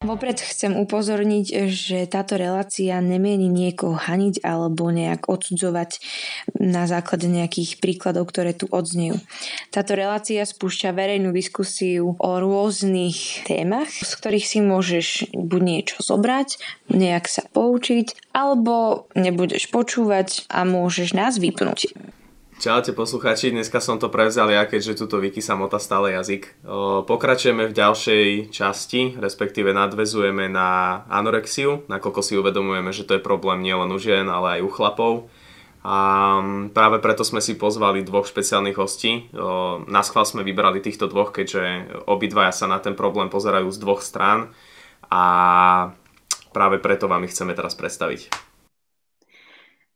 Vopred chcem upozorniť, že táto relácia nemieni niekoho haniť alebo nejak odsudzovať na základe nejakých príkladov, ktoré tu odznejú. Táto relácia spúšťa verejnú diskusiu o rôznych témach, z ktorých si môžeš buď niečo zobrať, nejak sa poučiť, alebo nebudeš počúvať a môžeš nás vypnúť. Čaute poslucháči, dneska som to prevzal ja, keďže tuto Viki samota stále jazyk. Pokračujeme v ďalšej časti, respektíve nadvezujeme na anorexiu, nakoľko si uvedomujeme, že to je problém nielen u žien, ale aj u chlapov. A práve preto sme si pozvali dvoch špeciálnych hostí. Na schvál sme vybrali týchto dvoch, keďže obidvaja sa na ten problém pozerajú z dvoch strán a práve preto vám ich chceme teraz predstaviť.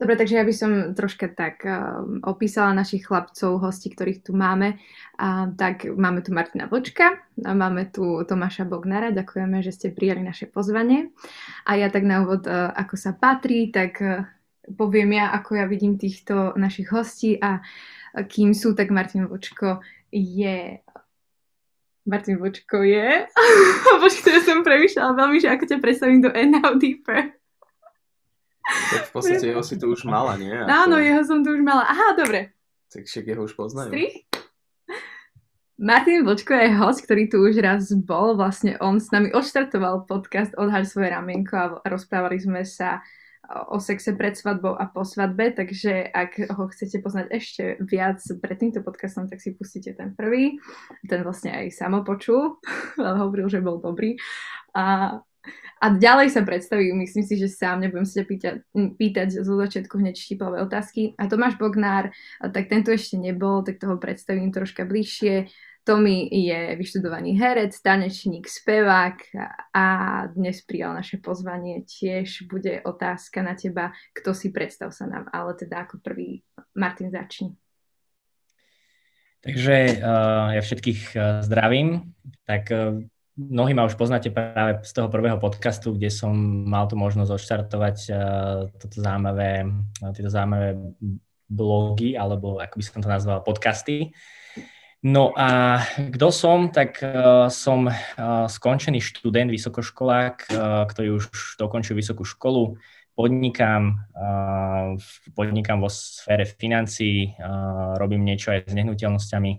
Dobre, takže ja by som troška tak uh, opísala našich chlapcov, hosti, ktorých tu máme. Uh, tak máme tu Martina Vlčka a máme tu Tomáša Bognara. Ďakujeme, že ste prijali naše pozvanie. A ja tak na úvod, uh, ako sa patrí, tak uh, poviem ja, ako ja vidím týchto našich hostí a uh, kým sú, tak Martin Vlčko je Martin Vočko je. Počkaj, ja som premýšľala veľmi, že ako ťa predstavím do Now Deeper. Tak v podstate jeho si tu už mala, nie? Ako... Áno, jeho som tu už mala. Aha, dobre. Tak však jeho už poznajú. Strich? Martin Vlčko je host, ktorý tu už raz bol. Vlastne on s nami odštartoval podcast Odhaľ svoje ramienko a rozprávali sme sa o sexe pred svadbou a po svadbe, takže ak ho chcete poznať ešte viac pred týmto podcastom, tak si pustíte ten prvý. Ten vlastne aj samo počul, ale hovoril, že bol dobrý. A a ďalej sa predstaví, myslím si, že sám nebudem sa pýtať, pýtať zo začiatku hneď štiplavé otázky. A Tomáš Bognár, tak tento ešte nebol, tak toho predstavím troška bližšie. Tomi je vyštudovaný herec, tanečník, spevák a dnes prijal naše pozvanie. Tiež bude otázka na teba, kto si predstav sa nám, ale teda ako prvý Martin začni. Takže uh, ja všetkých uh, zdravím. Tak uh, Mnohí ma už poznáte práve z toho prvého podcastu, kde som mal tu možnosť odštartovať uh, toto zaujímavé, uh, tieto zaujímavé blogy, alebo ako by som to nazval, podcasty. No a kto som, tak uh, som skončený študent, vysokoškolák, ktorý už dokončil vysokú školu, podnikám, podnikám vo sfére financií, robím niečo aj s nehnuteľnosťami,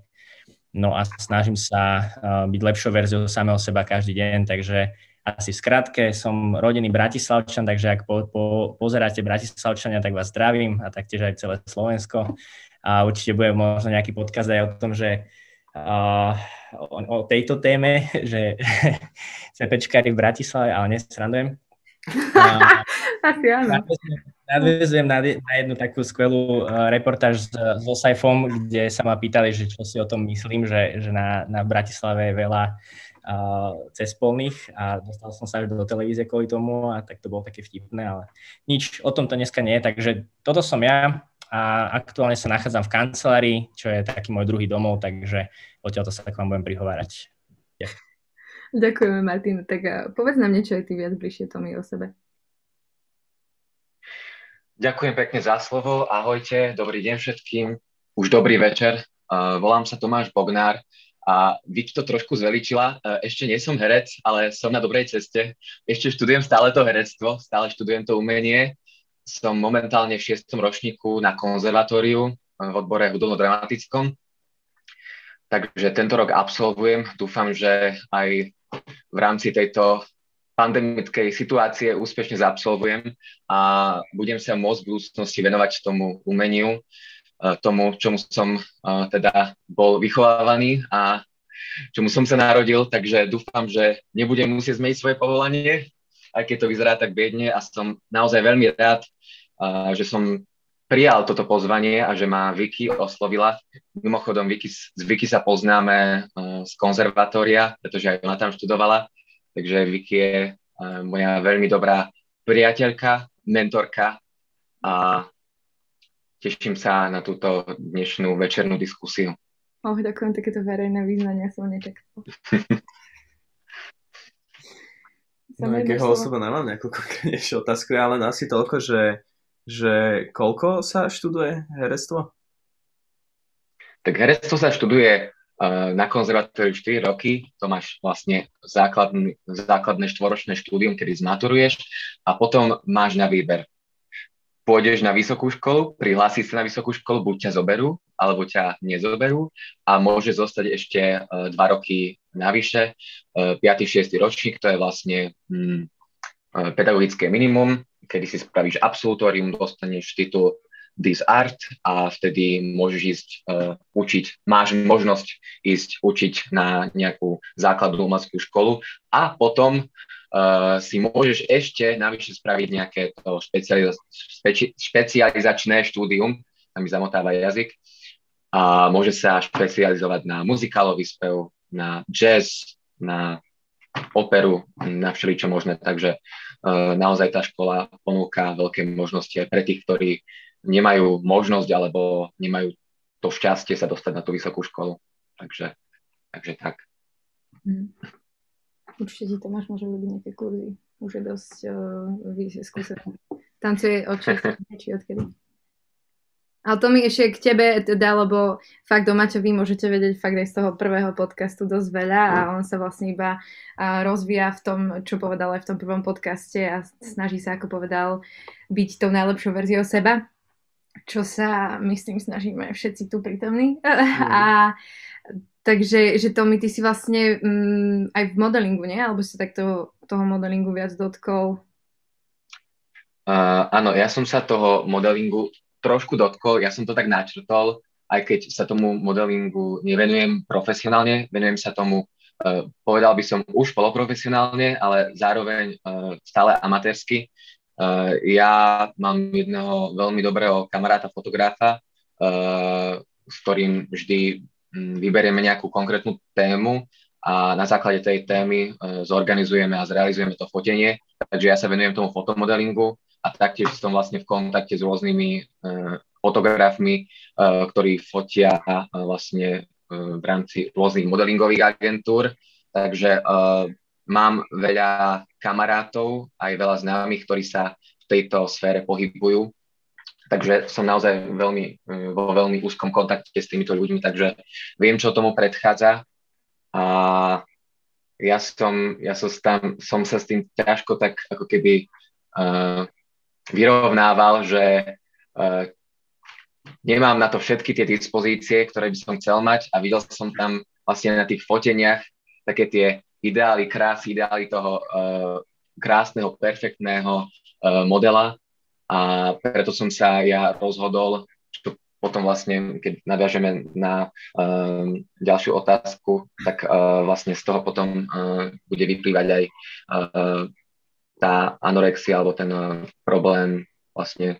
No a snažím sa uh, byť lepšou verziou samého seba každý deň, takže asi v skratke som rodený Bratislavčan, takže ak po, po, pozeráte Bratislavčania, tak vás zdravím a taktiež aj celé Slovensko. A určite bude možno nejaký podkaz aj o tom, že uh, o, o tejto téme, že sme pečkári v Bratislave, ale nesrandujem. Asi áno nadvezujem na, na jednu takú skvelú uh, reportáž so Saifom, kde sa ma pýtali, že čo si o tom myslím, že, že na, na Bratislave je veľa uh, cespolných a dostal som sa až do televízie kvôli tomu a tak to bolo také vtipné, ale nič o tom to dneska nie je, takže toto som ja a aktuálne sa nachádzam v kancelárii, čo je taký môj druhý domov, takže odtiaľto sa k vám budem prihovárať. Ďakujem. Ďakujeme, Martin. Tak uh, povedz nám niečo aj ty viac bližšie tomu o sebe. Ďakujem pekne za slovo. Ahojte, dobrý deň všetkým. Už dobrý večer. Uh, volám sa Tomáš Bognár a Vicky to trošku zveličila. Uh, ešte nie som herec, ale som na dobrej ceste. Ešte študujem stále to herectvo, stále študujem to umenie. Som momentálne v šiestom ročníku na konzervatóriu v odbore hudobno-dramatickom. Takže tento rok absolvujem. Dúfam, že aj v rámci tejto pandemickej situácie úspešne zabsolvujem a budem sa môcť v budúcnosti venovať tomu umeniu, e, tomu, čomu som e, teda bol vychovávaný a čomu som sa narodil, takže dúfam, že nebudem musieť zmeniť svoje povolanie, aj keď to vyzerá tak biedne a som naozaj veľmi rád, e, že som prijal toto pozvanie a že ma Vicky oslovila. Mimochodom, Vicky, s Vicky sa poznáme z konzervatória, pretože aj ona tam študovala Takže Vicky je moja veľmi dobrá priateľka, mentorka a teším sa na túto dnešnú večernú diskusiu. Oh, ďakujem, takéto verejné význania som nečakala. no, akého osoba nemám nejakú konkrétnejšiu otázku, ale asi toľko, že, že koľko sa študuje herectvo? Tak herectvo sa študuje na konzervatóriu 4 roky, to máš vlastne základný, základné štvoročné štúdium, kedy zmaturuješ a potom máš na výber. Pôjdeš na vysokú školu, prihlásiš sa na vysokú školu, buď ťa zoberú, alebo ťa nezoberú a môže zostať ešte 2 e, roky navyše, 5. E, 6. ročník, to je vlastne hm, pedagogické minimum, kedy si spravíš absolutórium, dostaneš titul this art a vtedy môžeš ísť uh, učiť, máš možnosť ísť učiť na nejakú základnú umeleckú školu a potom uh, si môžeš ešte navyše spraviť nejaké to špecializ- špeci- špecializačné štúdium, tam mi zamotáva jazyk, a môže sa špecializovať na muzikálový spev, na jazz, na operu, na všeličo možné, takže uh, naozaj tá škola ponúka veľké možnosti aj pre tých, ktorí nemajú možnosť alebo nemajú to šťastie sa dostať na tú vysokú školu. Takže, takže tak. Mm. Určite ti Tomáš môže robiť nejaké kurzy. Už je dosť uh, skúsený. Tancuje od či odkedy. Ale to mi ešte k tebe teda, lebo fakt o Maťovi môžete vedieť fakt aj z toho prvého podcastu dosť veľa a on sa vlastne iba rozvíja v tom, čo povedal aj v tom prvom podcaste a snaží sa, ako povedal, byť tou najlepšou verziou seba čo sa, myslím, snažíme všetci tu prítomní. Mm. A takže, že to mi ty si vlastne um, aj v modelingu, nie? Alebo si takto toho modelingu viac dotkol? Uh, áno, ja som sa toho modelingu trošku dotkol, ja som to tak načrtol, aj keď sa tomu modelingu nevenujem profesionálne, venujem sa tomu, uh, povedal by som už poloprofesionálne, ale zároveň uh, stále amatérsky. Uh, ja mám jedného veľmi dobrého kamaráta, fotografa, uh, s ktorým vždy um, vyberieme nejakú konkrétnu tému a na základe tej témy uh, zorganizujeme a zrealizujeme to fotenie. Takže ja sa venujem tomu fotomodelingu a taktiež som vlastne v kontakte s rôznymi uh, fotografmi, uh, ktorí fotia uh, vlastne uh, v rámci rôznych modelingových agentúr. Takže uh, mám veľa kamarátov, aj veľa známych, ktorí sa v tejto sfére pohybujú. Takže som naozaj veľmi, vo veľmi úzkom kontakte s týmito ľuďmi, takže viem, čo tomu predchádza. A ja som, ja som, tam, som sa s tým ťažko tak ako keby uh, vyrovnával, že uh, nemám na to všetky tie dispozície, ktoré by som chcel mať a videl som tam vlastne na tých foteniach také tie ideály krásy, ideály toho uh, krásneho, perfektného uh, modela. A preto som sa ja rozhodol, čo potom vlastne, keď naviažeme na uh, ďalšiu otázku, tak uh, vlastne z toho potom uh, bude vyplývať aj uh, tá anorexia alebo ten uh, problém vlastne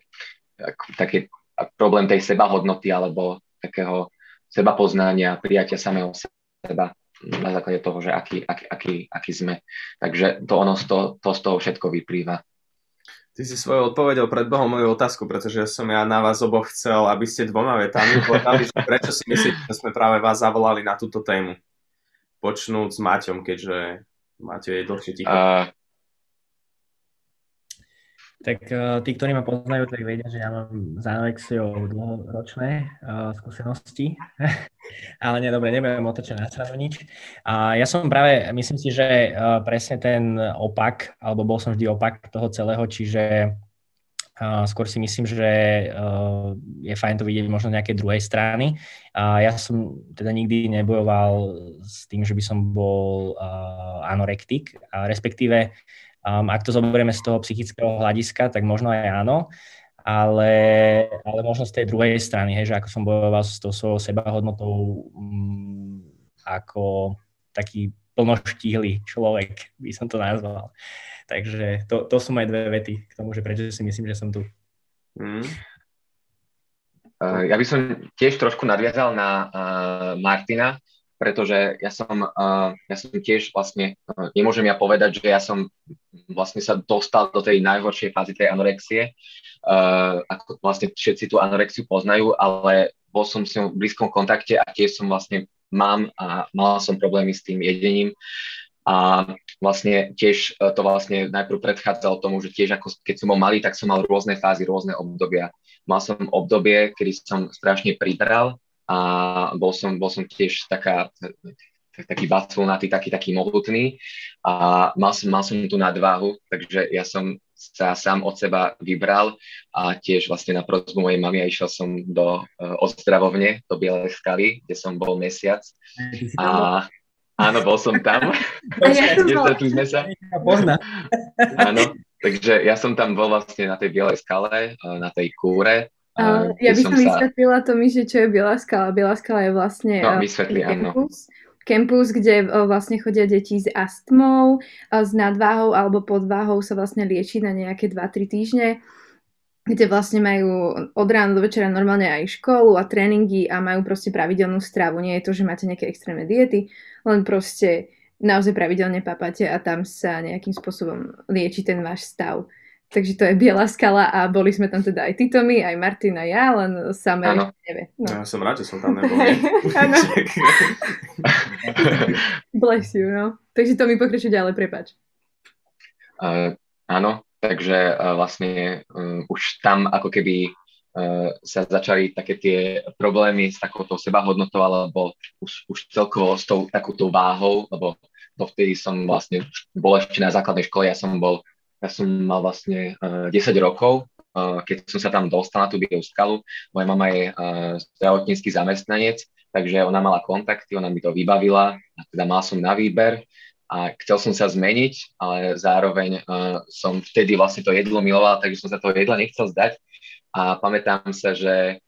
taký problém tej sebahodnoty alebo takého sebapoznania, prijatia samého seba na základe toho, že aký, aký, aký, aký sme. Takže to ono z toho, to z toho všetko vyplýva. Ty si svojou odpovedou Bohom moju otázku, pretože som ja na vás oboch chcel, aby ste dvoma vetami povedali, že prečo si myslíte, že sme práve vás zavolali na túto tému. Počnúť s Maťom, keďže Maťo je dlhšie ticho. Uh, tak uh, tí, ktorí ma poznajú, tak vedia, že ja mám za anorexiou dlhoročné uh, skúsenosti. Ale nie, dobre, nebudem otočený na stranu nič. A ja som práve, myslím si, že uh, presne ten opak, alebo bol som vždy opak toho celého, čiže Uh, skôr si myslím, že uh, je fajn to vidieť možno nejakej druhej strany. Ja som teda nikdy nebojoval s tým, že by som bol anorektik, respektíve ak to zoberieme z toho psychického hľadiska, tak možno aj áno, ale, ale možno z tej druhej strany, hej, že ako som bojoval s tou svojou sebahodnotou um, ako taký plnoštíhly človek, by som to nazval. Takže to, to sú moje dve vety k tomu, že prečo si myslím, že som tu. Mm. Uh, ja by som tiež trošku nadviazal na uh, Martina, pretože ja som, uh, ja som tiež vlastne, uh, nemôžem ja povedať, že ja som vlastne sa dostal do tej najhoršej fázy tej anorexie, uh, ako vlastne všetci tú anorexiu poznajú, ale bol som s ňou v blízkom kontakte a tiež som vlastne mám a mala som problémy s tým jedením a vlastne tiež to vlastne najprv predchádzalo tomu, že tiež ako keď som bol malý, tak som mal rôzne fázy, rôzne obdobia. Mal som obdobie, kedy som strašne pribral, a bol som, bol som tiež taká, taký baculnatý, taký, taký mohutný a mal som, mal som tú nadváhu, takže ja som sa sám od seba vybral a tiež vlastne na prozbu mojej mamy a išiel som do uh, ozdravovne, do Bielej skaly, kde som bol mesiac. A áno, bol som tam. Nestretli sme sa. Áno, takže ja som tam bol vlastne na tej Bielej skale, na tej kúre Uh, ja by som, som vysvetlila to mi, že čo je Biela skala. Biela skala je vlastne no, vysvetli, campus, campus, kde uh, vlastne chodia deti s astmou, s nadváhou alebo podváhou sa vlastne lieči na nejaké 2-3 týždne kde vlastne majú od rána do večera normálne aj školu a tréningy a majú proste pravidelnú stravu. Nie je to, že máte nejaké extrémne diety, len proste naozaj pravidelne papáte a tam sa nejakým spôsobom lieči ten váš stav. Takže to je Biela skala a boli sme tam teda aj Titomi, aj Martin a ja, len samé nevie. No. Ja som rád, že som tam nebol. Bless you, no. Takže to mi pokračuje ďalej, prepač. Uh, áno, takže uh, vlastne uh, už tam ako keby uh, sa začali také tie problémy s takouto sebahodnotou alebo už, už celkovo s tou takouto váhou, lebo dovtedy som vlastne bol ešte na základnej škole, ja som bol ja som mal vlastne uh, eh, 10 rokov, uh, keď som sa tam dostal na tú Bielú skalu. Moja mama je uh, zdravotnícky zamestnanec, takže ona mala kontakty, ona mi to vybavila a teda mal som na výber a chcel som sa zmeniť, ale zároveň uh, som vtedy vlastne to jedlo miloval, takže som sa toho jedla nechcel zdať a pamätám sa, že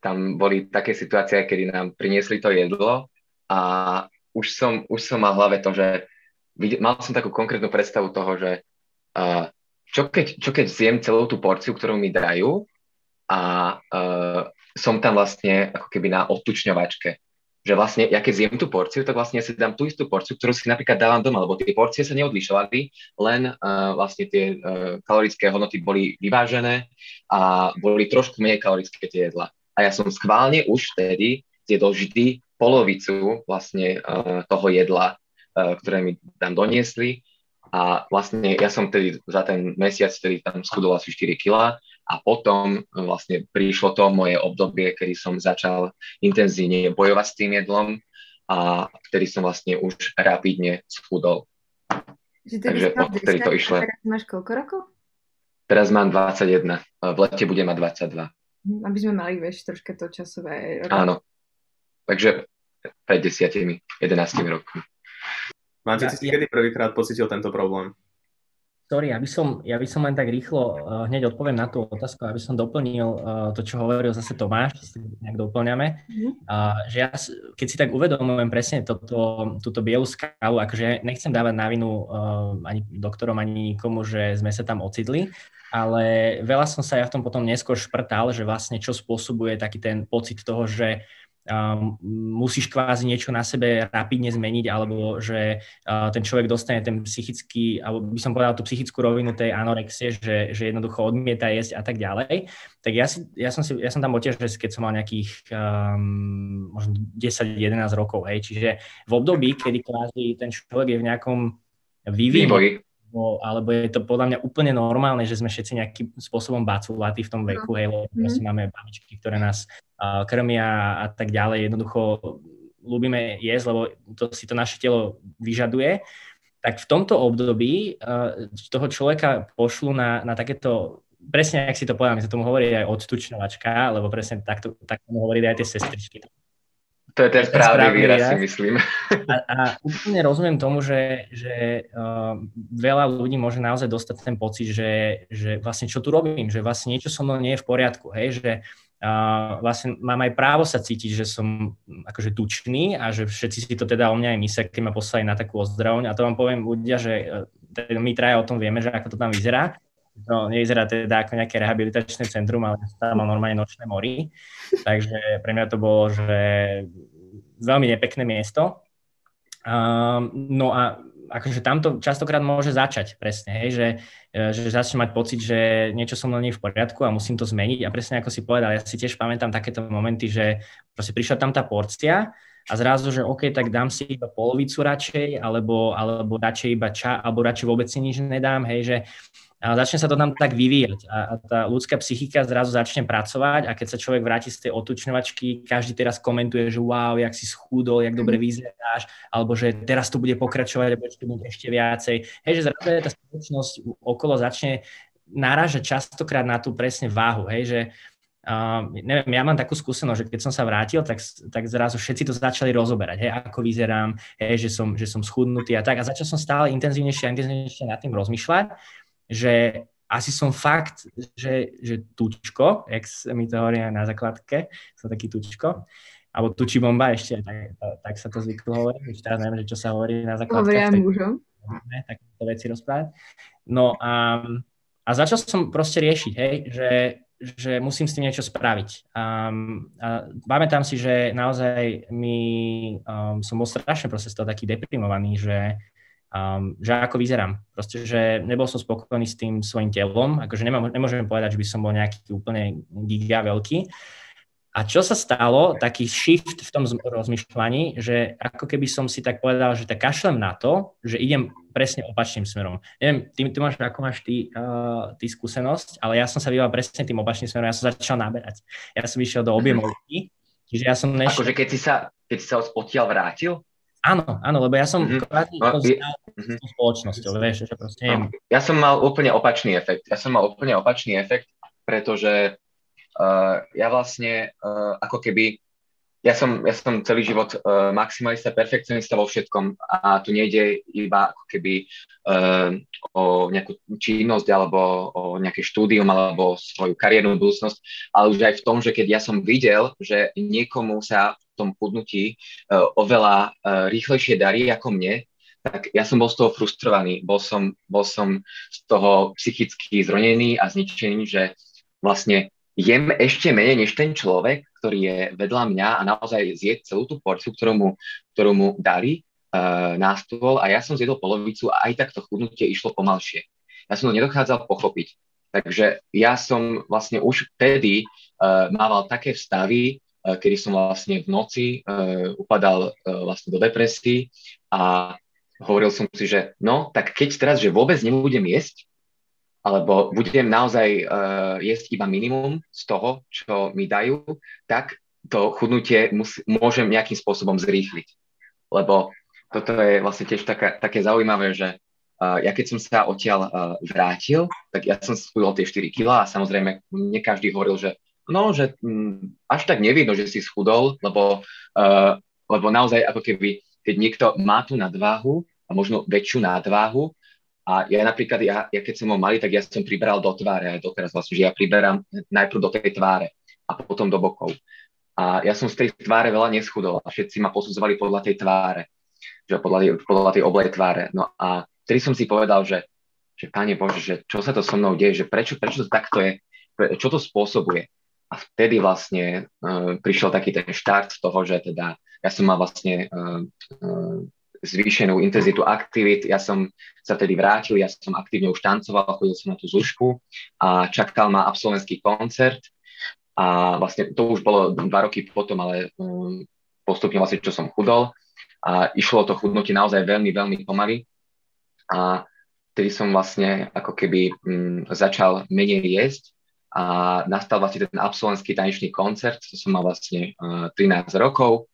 tam boli také situácie, kedy nám priniesli to jedlo a už som, už som mal v hlave to, že mal som takú konkrétnu predstavu toho, že Uh, čo, keď, čo keď zjem celú tú porciu, ktorú mi dajú a uh, som tam vlastne ako keby na odtučňovačke. Že vlastne, ja keď zjem tú porciu, tak vlastne ja si dám tú istú porciu, ktorú si napríklad dávam doma, lebo tie porcie sa neodlišovali, len uh, vlastne tie uh, kalorické hodnoty boli vyvážené a boli trošku menej kalorické tie jedla. A ja som schválne už vtedy zjedol vždy polovicu vlastne uh, toho jedla, uh, ktoré mi tam doniesli a vlastne ja som tedy za ten mesiac tedy tam schudol asi 4 kg a potom vlastne prišlo to moje obdobie, kedy som začal intenzívne bojovať s tým jedlom a vtedy som vlastne už rapidne schudol. Takže odtedy to išlo. Teraz máš koľko rokov? Teraz mám 21. V lete budem mať 22. Hm, aby sme mali, vieš, troška to časové. Áno. Takže pred 10 11 rokmi. Máte ja, si ja, kedy prvýkrát pocitil tento problém? Sorry, ja by som, ja by som len tak rýchlo uh, hneď odpoviem na tú otázku, aby som doplnil uh, to, čo hovoril zase Tomáš, si nejak doplňame. Uh, že ja, keď si tak uvedomujem presne toto, túto bielu skalu, akože nechcem dávať na vinu uh, ani doktorom, ani nikomu, že sme sa tam ocitli, ale veľa som sa ja v tom potom neskôr šprtal, že vlastne čo spôsobuje taký ten pocit toho, že um, musíš kvázi niečo na sebe rapidne zmeniť, alebo že uh, ten človek dostane ten psychický, alebo by som povedal tú psychickú rovinu tej anorexie, že, že jednoducho odmieta jesť a tak ďalej. Tak ja, si, ja, som, si, ja som tam bol tiež, keď som mal nejakých um, možno 10-11 rokov, hej, čiže v období, kedy kvázi ten človek je v nejakom vývoji, alebo, alebo je to podľa mňa úplne normálne, že sme všetci nejakým spôsobom baculatí v tom veku, hej, lebo mm. máme babičky, ktoré nás uh, krmia a tak ďalej, jednoducho ľúbime jesť, lebo to si to naše telo vyžaduje, tak v tomto období uh, toho človeka pošlu na, na takéto presne, ak si to povedal, my sa tomu hovorí aj odstučnovačka, lebo presne takto, tak tomu hovorí aj tie sestričky. To je ten správny výraz, si myslím. A, a úplne rozumiem tomu, že, že uh, veľa ľudí môže naozaj dostať ten pocit, že, že vlastne čo tu robím, že vlastne niečo so mnou nie je v poriadku, hej, že uh, vlastne mám aj právo sa cítiť, že som akože tučný a že všetci si to teda o mňa aj myslia, keď ma poslali na takú ozdravňu a to vám poviem ľudia, že uh, my traja o tom vieme, že ako to tam vyzerá to nevyzerá teda ako nejaké rehabilitačné centrum, ale tam mal normálne nočné mory. Takže pre mňa to bolo, že veľmi nepekné miesto. Um, no a akože tamto častokrát môže začať presne, hej, že, e, že začne mať pocit, že niečo som len nie v poriadku a musím to zmeniť a presne ako si povedal, ja si tiež pamätám takéto momenty, že proste prišla tam tá porcia a zrazu, že OK, tak dám si iba polovicu radšej, alebo, alebo radšej iba ča, alebo radšej vôbec si nič nedám, hej, že a začne sa to tam tak vyvíjať a, a tá ľudská psychika zrazu začne pracovať a keď sa človek vráti z tej otučňovačky, každý teraz komentuje, že wow, jak si schúdol, jak dobre mhm. vyzeráš, alebo že teraz to bude pokračovať a bude to bude ešte viacej. Hej, že zrazu tá spoločnosť okolo začne náražať častokrát na tú presne váhu, hej, že Uh, neviem, ja mám takú skúsenosť, že keď som sa vrátil, tak, tak zrazu všetci to začali rozoberať, hej, ako vyzerám, hej, že som, že som schudnutý a tak. A začal som stále intenzívnejšie a intenzívnejšie nad tým rozmýšľať že asi som fakt, že, že tučko, jak mi to hovorí na základke, som taký tučko, alebo tuči bomba ešte, tak, tak sa to zvyklo hovoriť, už teraz neviem, že čo sa hovorí na základke. Hovoria mužom. Tak to veci rozprávať. No a, a začal som proste riešiť, hej, že, že musím s tým niečo spraviť. A, a pamätám si, že naozaj mi, um, som bol strašne proste z toho taký deprimovaný, že um, že ako vyzerám. Proste, že nebol som spokojný s tým svojim telom, akože nemám, nemôžem povedať, že by som bol nejaký úplne giga veľký. A čo sa stalo, taký shift v tom rozmýšľaní, že ako keby som si tak povedal, že tak kašlem na to, že idem presne opačným smerom. Neviem, ty, ty máš, ako máš ty, uh, ty skúsenosť, ale ja som sa vybal presne tým opačným smerom, ja som začal naberať. Ja som išiel do objemovky, čiže ja som nešiel... Akože keď si sa, keď si sa odtiaľ vrátil? Áno, áno, lebo ja som mm-hmm. kvázi no, mm-hmm. spoločnosťou, vieš, že proste no. Ja som mal úplne opačný efekt. Ja som mal úplne opačný efekt, pretože uh, ja vlastne uh, ako keby ja som, ja som celý život uh, maximalista, perfekcionista vo všetkom a tu nejde iba ako keby uh, o nejakú činnosť alebo o nejaké štúdium alebo svoju kariérnu budúcnosť, ale už aj v tom, že keď ja som videl, že niekomu sa tom chudnutí uh, oveľa uh, rýchlejšie darí ako mne, tak ja som bol z toho frustrovaný, bol som, bol som z toho psychicky zronený a zničený, že vlastne jem ešte menej než ten človek, ktorý je vedľa mňa a naozaj zje celú tú porciu, ktorú mu, ktorú mu dali uh, na stôl a ja som zjedol polovicu a aj tak to chudnutie išlo pomalšie. Ja som to nedochádzal pochopiť. Takže ja som vlastne už vtedy uh, mával také vstavy, kedy som vlastne v noci uh, upadal uh, vlastne do depresí a hovoril som si, že no, tak keď teraz, že vôbec nebudem jesť, alebo budem naozaj uh, jesť iba minimum z toho, čo mi dajú, tak to chudnutie mus, môžem nejakým spôsobom zrýchliť. Lebo toto je vlastne tiež taká, také zaujímavé, že uh, ja keď som sa odtiaľ uh, vrátil, tak ja som schudol tie 4 kg a samozrejme mne každý hovoril, že no, že m, až tak nevidno, že si schudol, lebo, uh, lebo naozaj ako keby, keď niekto má tú nadváhu a možno väčšiu nadváhu, a ja napríklad, ja, ja keď som ho malý, tak ja som priberal do tváre aj doteraz vlastne, že ja priberám najprv do tej tváre a potom do bokov. A ja som z tej tváre veľa neschudol a všetci ma posudzovali podľa tej tváre, že podľa, podľa tej oblej tváre. No a vtedy som si povedal, že, že Pane Bože, že čo sa to so mnou deje, že prečo, prečo to takto je, čo to spôsobuje. A vtedy vlastne uh, prišiel taký ten štart toho, že teda ja som mal vlastne uh, uh, zvýšenú intenzitu aktivít. Ja som sa vtedy vrátil, ja som aktívne už tancoval, chodil som na tú zušku a čakal ma absolventský koncert a vlastne to už bolo dva roky potom, ale um, postupne vlastne, čo som chudol a išlo to chudnutie naozaj veľmi, veľmi pomaly a vtedy som vlastne ako keby um, začal menej jesť a nastal vlastne ten absolventský tanečný koncert, to som mal vlastne uh, 13 rokov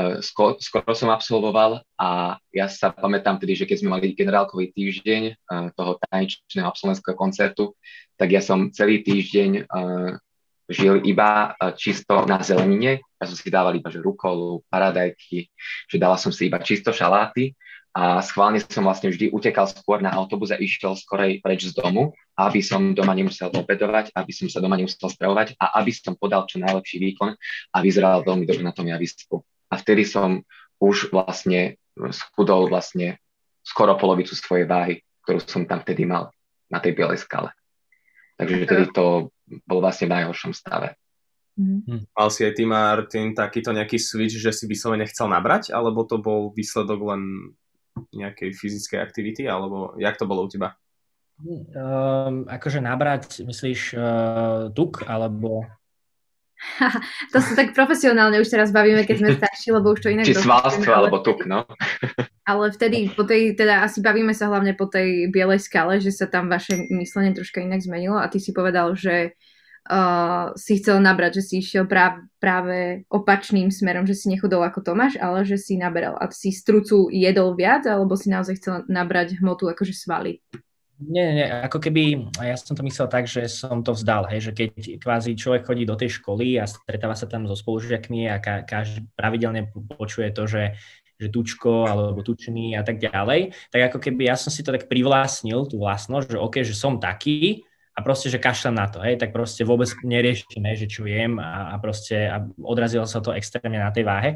E, skoro, skoro som absolvoval a ja sa pamätám tedy, že keď sme mali generálkový týždeň e, toho tanečného absolventského koncertu, tak ja som celý týždeň e, žil iba čisto na zelenine. Ja som si dával iba že rukolu, paradajky, že dala som si iba čisto šaláty a schválne som vlastne vždy utekal skôr na autobus a išiel skorej preč z domu, aby som doma nemusel obedovať, aby som sa doma nemusel spravovať a aby som podal čo najlepší výkon a vyzeral veľmi dobre na tom javisku a vtedy som už vlastne schudol vlastne skoro polovicu svojej váhy, ktorú som tam vtedy mal na tej bielej skale. Takže vtedy to bolo vlastne v najhoršom stave. Mm. Mal si aj ty, Martin, takýto nejaký switch, že si vyslovene chcel nabrať, alebo to bol výsledok len nejakej fyzickej aktivity, alebo jak to bolo u teba? Um, akože nabrať, myslíš uh, tuk, alebo... to sa tak profesionálne už teraz bavíme, keď sme starší, lebo už to inak... Či svalstvo, alebo tuk, no. ale vtedy, po tej, teda asi bavíme sa hlavne po tej bielej skale, že sa tam vaše myslenie troška inak zmenilo a ty si povedal, že uh, si chcel nabrať, že si išiel práve, práve opačným smerom, že si nechudol ako Tomáš, ale že si naberal. A si strucu jedol viac, alebo si naozaj chcel nabrať hmotu akože svaly? Nie, nie, ako keby, ja som to myslel tak, že som to vzdal, hej, že keď kvázi človek chodí do tej školy a stretáva sa tam so spolužiakmi a ka, každý pravidelne počuje to, že že tučko alebo tučný a tak ďalej, tak ako keby ja som si to tak privlastnil, tú vlastnosť, že OK, že som taký a proste, že kašľam na to, hej, tak proste vôbec neriešim, že čo jem a, a proste a odrazilo sa to extrémne na tej váhe.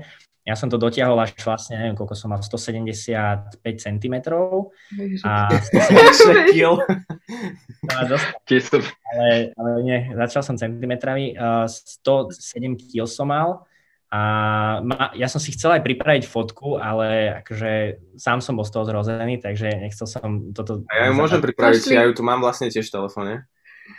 Ja som to dotiahol až vlastne, neviem, koľko som mal, 175 cm a 170 kg. ale, ale nie, začal som centimetrami, uh, 107 kg som mal a ma, ja som si chcel aj pripraviť fotku, ale akože sám som bol z toho zrozený, takže nechcel som toto... A ja ju môžem pripraviť, ja ju tu mám vlastne tiež v telefóne.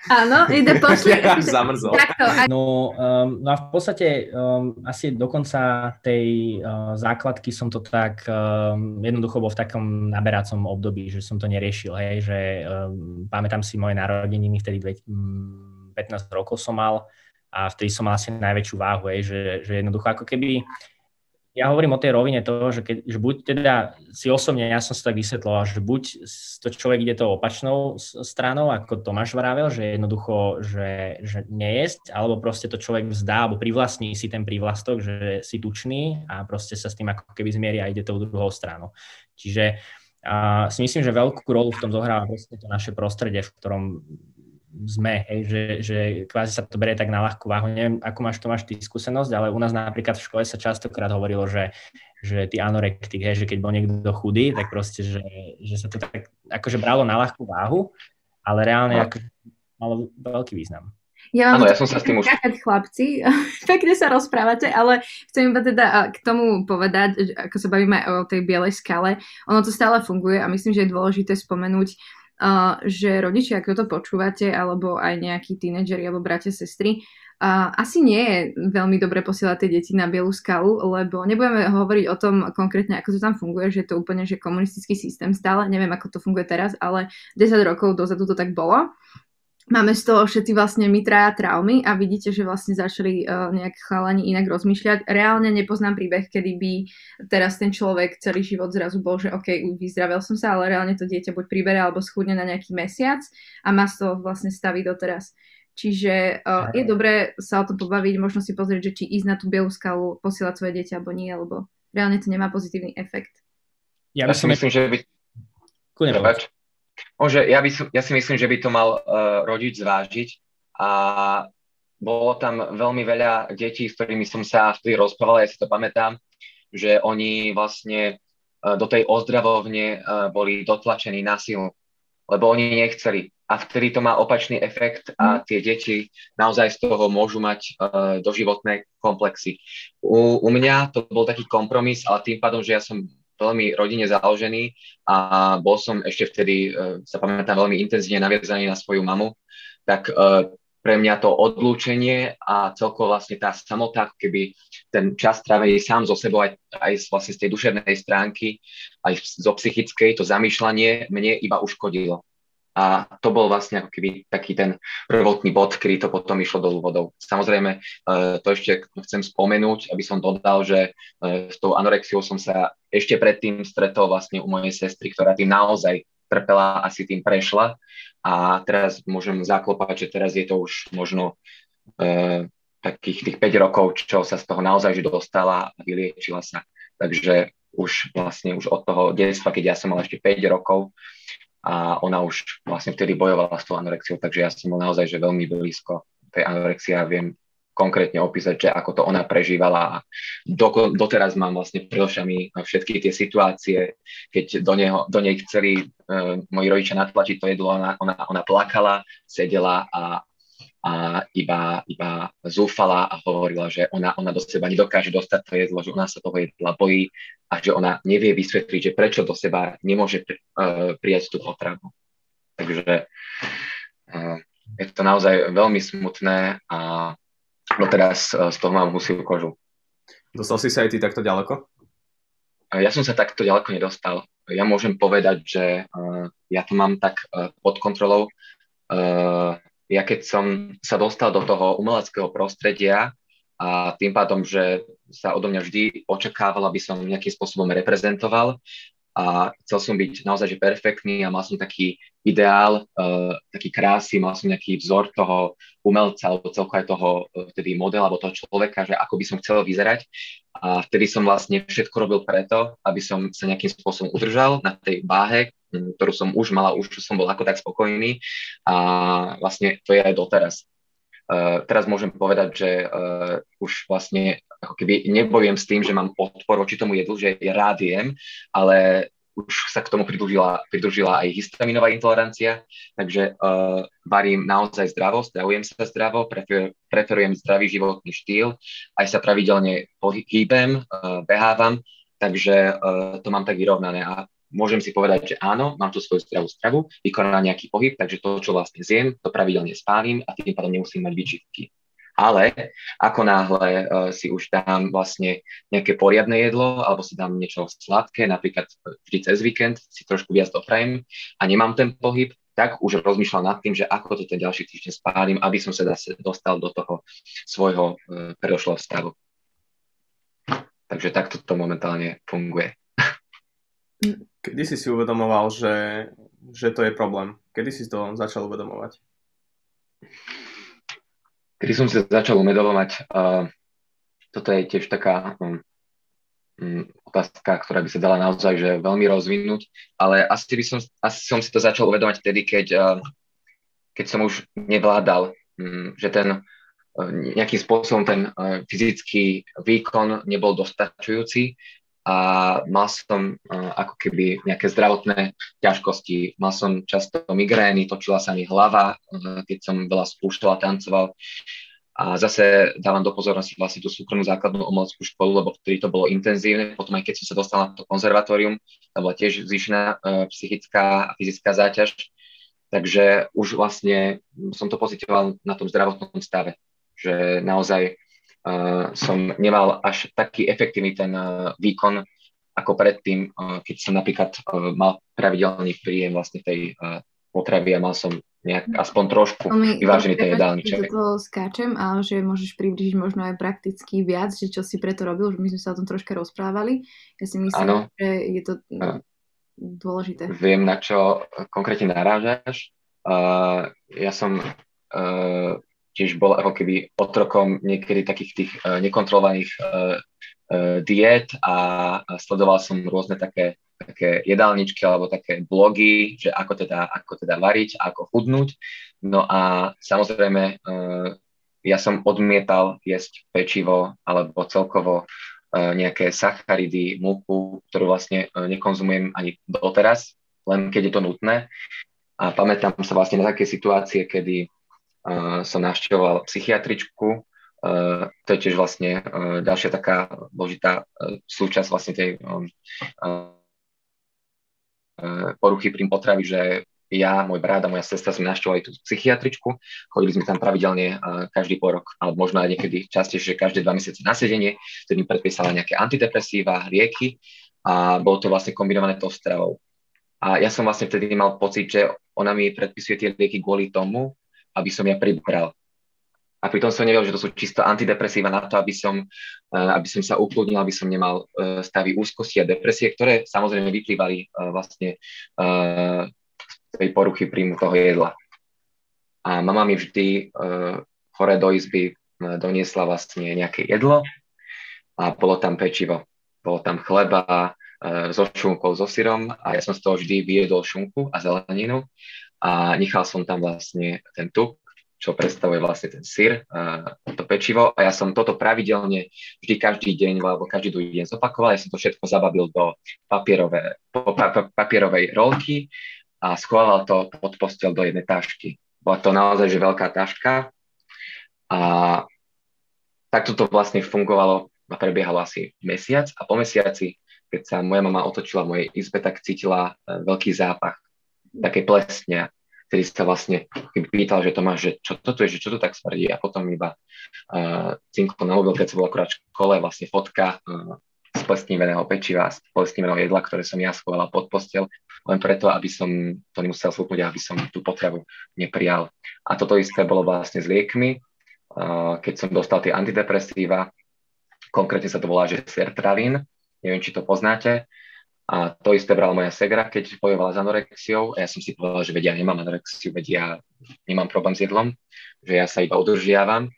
Áno, ide pošli. Zamrzol. No, um, no a v podstate um, asi do konca tej uh, základky som to tak um, jednoducho bol v takom naberacom období, že som to neriešil, hej, že um, pamätám si moje narodeniny, vtedy 15 rokov som mal a vtedy som mal asi najväčšiu váhu, hej, že, že jednoducho ako keby ja hovorím o tej rovine toho, že, keď, že buď teda si osobne, ja som si tak vysvetloval, že buď to človek ide tou opačnou stranou, ako Tomáš vravel, že jednoducho, že, že nejesť, alebo proste to človek vzdá, alebo privlastní si ten prívlastok, že si tučný a proste sa s tým ako keby zmierí a ide tou druhou stranou. Čiže a si myslím, že veľkú rolu v tom zohráva proste to naše prostredie, v ktorom sme, hej, že, že kvázi sa to berie tak na ľahkú váhu. Neviem, ako máš to máš ty skúsenosť, ale u nás napríklad v škole sa častokrát hovorilo, že, že ty anorektik, hej, že keď bol niekto chudý, tak proste, že, že sa to tak akože bralo na ľahkú váhu, ale reálne ako, malo veľký význam. Ja vám ano, ja som sa s tým už... chlapci, pekne sa rozprávate, ale chcem iba teda k tomu povedať, ako sa bavíme o tej bielej skale, ono to stále funguje a myslím, že je dôležité spomenúť, že rodičia, ak toto počúvate, alebo aj nejakí tínedžeri alebo bratia, sestry, uh, asi nie je veľmi dobre posielať tie deti na bielu skalu, lebo nebudeme hovoriť o tom konkrétne, ako to tam funguje, že je to úplne že komunistický systém stále, neviem, ako to funguje teraz, ale 10 rokov dozadu to tak bolo máme z toho všetci vlastne my traja traumy a vidíte, že vlastne začali uh, nejak chalani inak rozmýšľať. Reálne nepoznám príbeh, kedy by teraz ten človek celý život zrazu bol, že OK, vyzdravel som sa, ale reálne to dieťa buď pribere alebo schudne na nejaký mesiac a má z toho vlastne staví doteraz. Čiže uh, je dobré sa o tom pobaviť, možno si pozrieť, že či ísť na tú bielú skalu, posielať svoje dieťa alebo nie, lebo reálne to nemá pozitívny efekt. Ja, ja si myslím, že by... Kľudne, Môže, ja, by, ja si myslím, že by to mal uh, rodič zvážiť a bolo tam veľmi veľa detí, s ktorými som sa vtedy rozprával, ja si to pamätám, že oni vlastne uh, do tej ozdravovne uh, boli dotlačení na silu, lebo oni nechceli. A vtedy to má opačný efekt a mhm. tie deti naozaj z toho môžu mať uh, doživotné komplexy. U, u mňa to bol taký kompromis, ale tým pádom, že ja som veľmi rodine založený a bol som ešte vtedy, uh, sa pamätám, veľmi intenzívne naviazaný na svoju mamu, tak uh, pre mňa to odlúčenie a celkovo vlastne tá samota, keby ten čas trávený sám so sebou aj, aj vlastne z tej duševnej stránky, aj zo psychickej, to zamýšľanie mne iba uškodilo. A to bol vlastne ako keby taký ten prvotný bod, kedy to potom išlo dolu vodou. Samozrejme, eh, to ešte chcem spomenúť, aby som dodal, že eh, s tou anorexiou som sa ešte predtým stretol vlastne u mojej sestry, ktorá tým naozaj trpela, asi tým prešla. A teraz môžem zaklopať, že teraz je to už možno e, takých tých 5 rokov, čo sa z toho naozaj že dostala a vyliečila sa. Takže už vlastne už od toho detstva, keď ja som mal ešte 5 rokov, a ona už vlastne vtedy bojovala s tou anorexiou, takže ja som bol naozaj že veľmi blízko tej anorexie a viem konkrétne opísať, že ako to ona prežívala a do, doteraz mám vlastne pred ošami všetky tie situácie, keď do, neho, do nej chceli uh, moji rodičia natlačiť to jedlo, ona, ona, ona plakala, sedela a, a iba, iba zúfala a hovorila, že ona, ona do seba nedokáže dostať to jedlo, že ona sa toho jedla bojí a že ona nevie vysvetliť, že prečo do seba nemôže uh, prijať tú potravu. Takže uh, je to naozaj veľmi smutné a doteraz uh, z toho mám husiu kožu. Dostal si sa aj ty takto ďaleko? Ja som sa takto ďaleko nedostal. Ja môžem povedať, že ja to mám tak pod kontrolou. Ja keď som sa dostal do toho umeleckého prostredia a tým pádom, že sa odo mňa vždy očakávalo, aby som nejakým spôsobom reprezentoval a chcel som byť naozaj že perfektný a mal som taký ideál, uh, taký krásy, mal som nejaký vzor toho umelca alebo celko aj toho uh, vtedy model alebo toho človeka, že ako by som chcel vyzerať. A vtedy som vlastne všetko robil preto, aby som sa nejakým spôsobom udržal na tej váhe, ktorú som už mala, už som bol ako tak spokojný a vlastne to je aj doteraz. Uh, teraz môžem povedať, že uh, už vlastne ako keby nebojujem s tým, že mám odpor voči tomu jedlu, že rád jem, ale už sa k tomu pridružila, pridružila aj histaminová intolerancia, takže uh, varím naozaj zdravo, stravujem sa zdravo, prefer, preferujem zdravý životný štýl, aj sa pravidelne pohybem, uh, behávam, takže uh, to mám tak vyrovnané a môžem si povedať, že áno, mám tu svoju zdravú stravu, vykonám nejaký pohyb, takže to, čo vlastne zjem, to pravidelne spálim a tým pádom nemusím mať výčitky. Ale ako náhle uh, si už dám vlastne nejaké poriadne jedlo alebo si dám niečo sladké, napríklad vždy cez víkend si trošku viac doprajem a nemám ten pohyb, tak už rozmýšľam nad tým, že ako to ten ďalší týždeň spálim, aby som sa zase dostal do toho svojho uh, predošlého stavu. Takže takto to momentálne funguje. Kedy si si uvedomoval, že, že to je problém? Kedy si to začal uvedomovať? Kedy som sa začal uvedomovať, uh, toto je tiež taká um, otázka, ktorá by sa dala naozaj že veľmi rozvinúť, ale asi, by som, asi som si to začal uvedomať vtedy, keď, uh, keď som už nevládal, um, že ten uh, nejakým spôsobom ten uh, fyzický výkon nebol dostačujúci a mal som uh, ako keby nejaké zdravotné ťažkosti. Mal som často migrény, točila sa mi hlava, uh, keď som veľa spúšťal a tancoval. A zase dávam do pozornosti vlastne tú súkromnú základnú umeleckú školu, lebo vtedy to bolo intenzívne. Potom aj keď som sa dostal na to konzervatórium, tam bola tiež zvýšená uh, psychická a fyzická záťaž. Takže už vlastne som to pocitoval na tom zdravotnom stave, že naozaj som nemal až taký efektívny ten uh, výkon ako predtým, uh, keď som napríklad mal pravidelný príjem vlastne tej potravy a mal som nejak aspoň trošku Veľmi, vyvážený ten jedálniček. To skáčem, ale že môžeš približiť možno aj prakticky viac, že čo si preto robil, že my sme sa o tom troška rozprávali. Ja si myslím, ano. že je to uh, dôležité. Viem, na čo konkrétne narážaš. Uh, ja som uh, tiež bol ako keby otrokom niekedy takých tých uh, nekontrolovaných uh, uh, diet a, sledoval som rôzne také, také jedálničky alebo také blogy, že ako teda, ako teda variť, ako chudnúť. No a samozrejme ja som odmietal jesť pečivo alebo celkovo nejaké sacharidy, múku, ktorú vlastne nekonzumujem ani doteraz, len keď je to nutné. A pamätám sa vlastne na také situácie, kedy som navštevoval psychiatričku, to je tiež vlastne ďalšia taká dôležitá súčasť vlastne tej poruchy príjm potravy, že ja, môj brat a moja sestra sme navštevovali tú psychiatričku, chodili sme tam pravidelne každý po rok, alebo možno aj niekedy častejšie, každé dva mesiace na sedenie, ktorý mi predpísala nejaké antidepresíva, lieky a bolo to vlastne kombinované tou stravou. A ja som vlastne vtedy mal pocit, že ona mi predpisuje tie lieky kvôli tomu, aby som ja pribral. A pritom som nevedel, že to sú čisto antidepresíva na to, aby som, eh, aby som sa ukludnil, aby som nemal eh, stavy úzkosti a depresie, ktoré samozrejme vyplývali eh, vlastne z tej poruchy príjmu toho jedla. A mama mi vždy hore do izby doniesla vlastne nejaké jedlo a bolo tam pečivo. Bolo tam chleba so šunkou, so syrom a ja som z toho vždy vyjedol šunku a zeleninu a nechal som tam vlastne ten tuk, čo predstavuje vlastne ten syr, to pečivo. A ja som toto pravidelne vždy každý deň alebo každý druhý deň zopakoval, ja som to všetko zababil do papierové, pa, papierovej rolky a schovával to pod postel do jednej tašky. Bola to naozaj že veľká taška. A takto to vlastne fungovalo a prebiehalo asi mesiac. A po mesiaci, keď sa moja mama otočila v mojej izbe, tak cítila e, veľký zápach také plesne, ktorý sa vlastne pýtal, že to má, že čo toto je, že čo to tak smrdí? A potom iba uh, cinklo na mobil, keď som bol akurát v škole, vlastne fotka uh, z plesniveného pečiva, z plesniveného jedla, ktoré som ja schovala pod postel, len preto, aby som to nemusel slúpnuť, aby som tú potravu neprijal. A toto isté bolo vlastne s liekmi, uh, keď som dostal tie antidepresíva, konkrétne sa to volá, že sertravín, neviem, či to poznáte, a to isté brala moja segra, keď bojovala s anorexiou. A ja som si povedal, že vedia, nemám anorexiu, veď ja nemám problém s jedlom, že ja sa iba udržiavam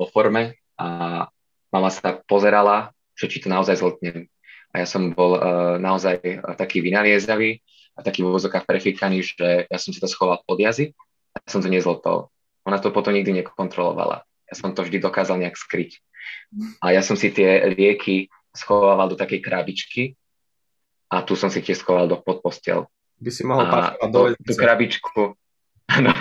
vo forme a mama sa pozerala, že či to naozaj zltnem. A ja som bol uh, naozaj uh, taký vynaliezavý a taký v úzokách prefíkaný, že ja som si to schoval pod jazyk a som to nezlotol. Ona to potom nikdy nekontrolovala. Ja som to vždy dokázal nejak skryť. A ja som si tie lieky schovával do takej krabičky, a tu som si tiež schoval do pod postel. By si mohol a to, tú krabičku, no,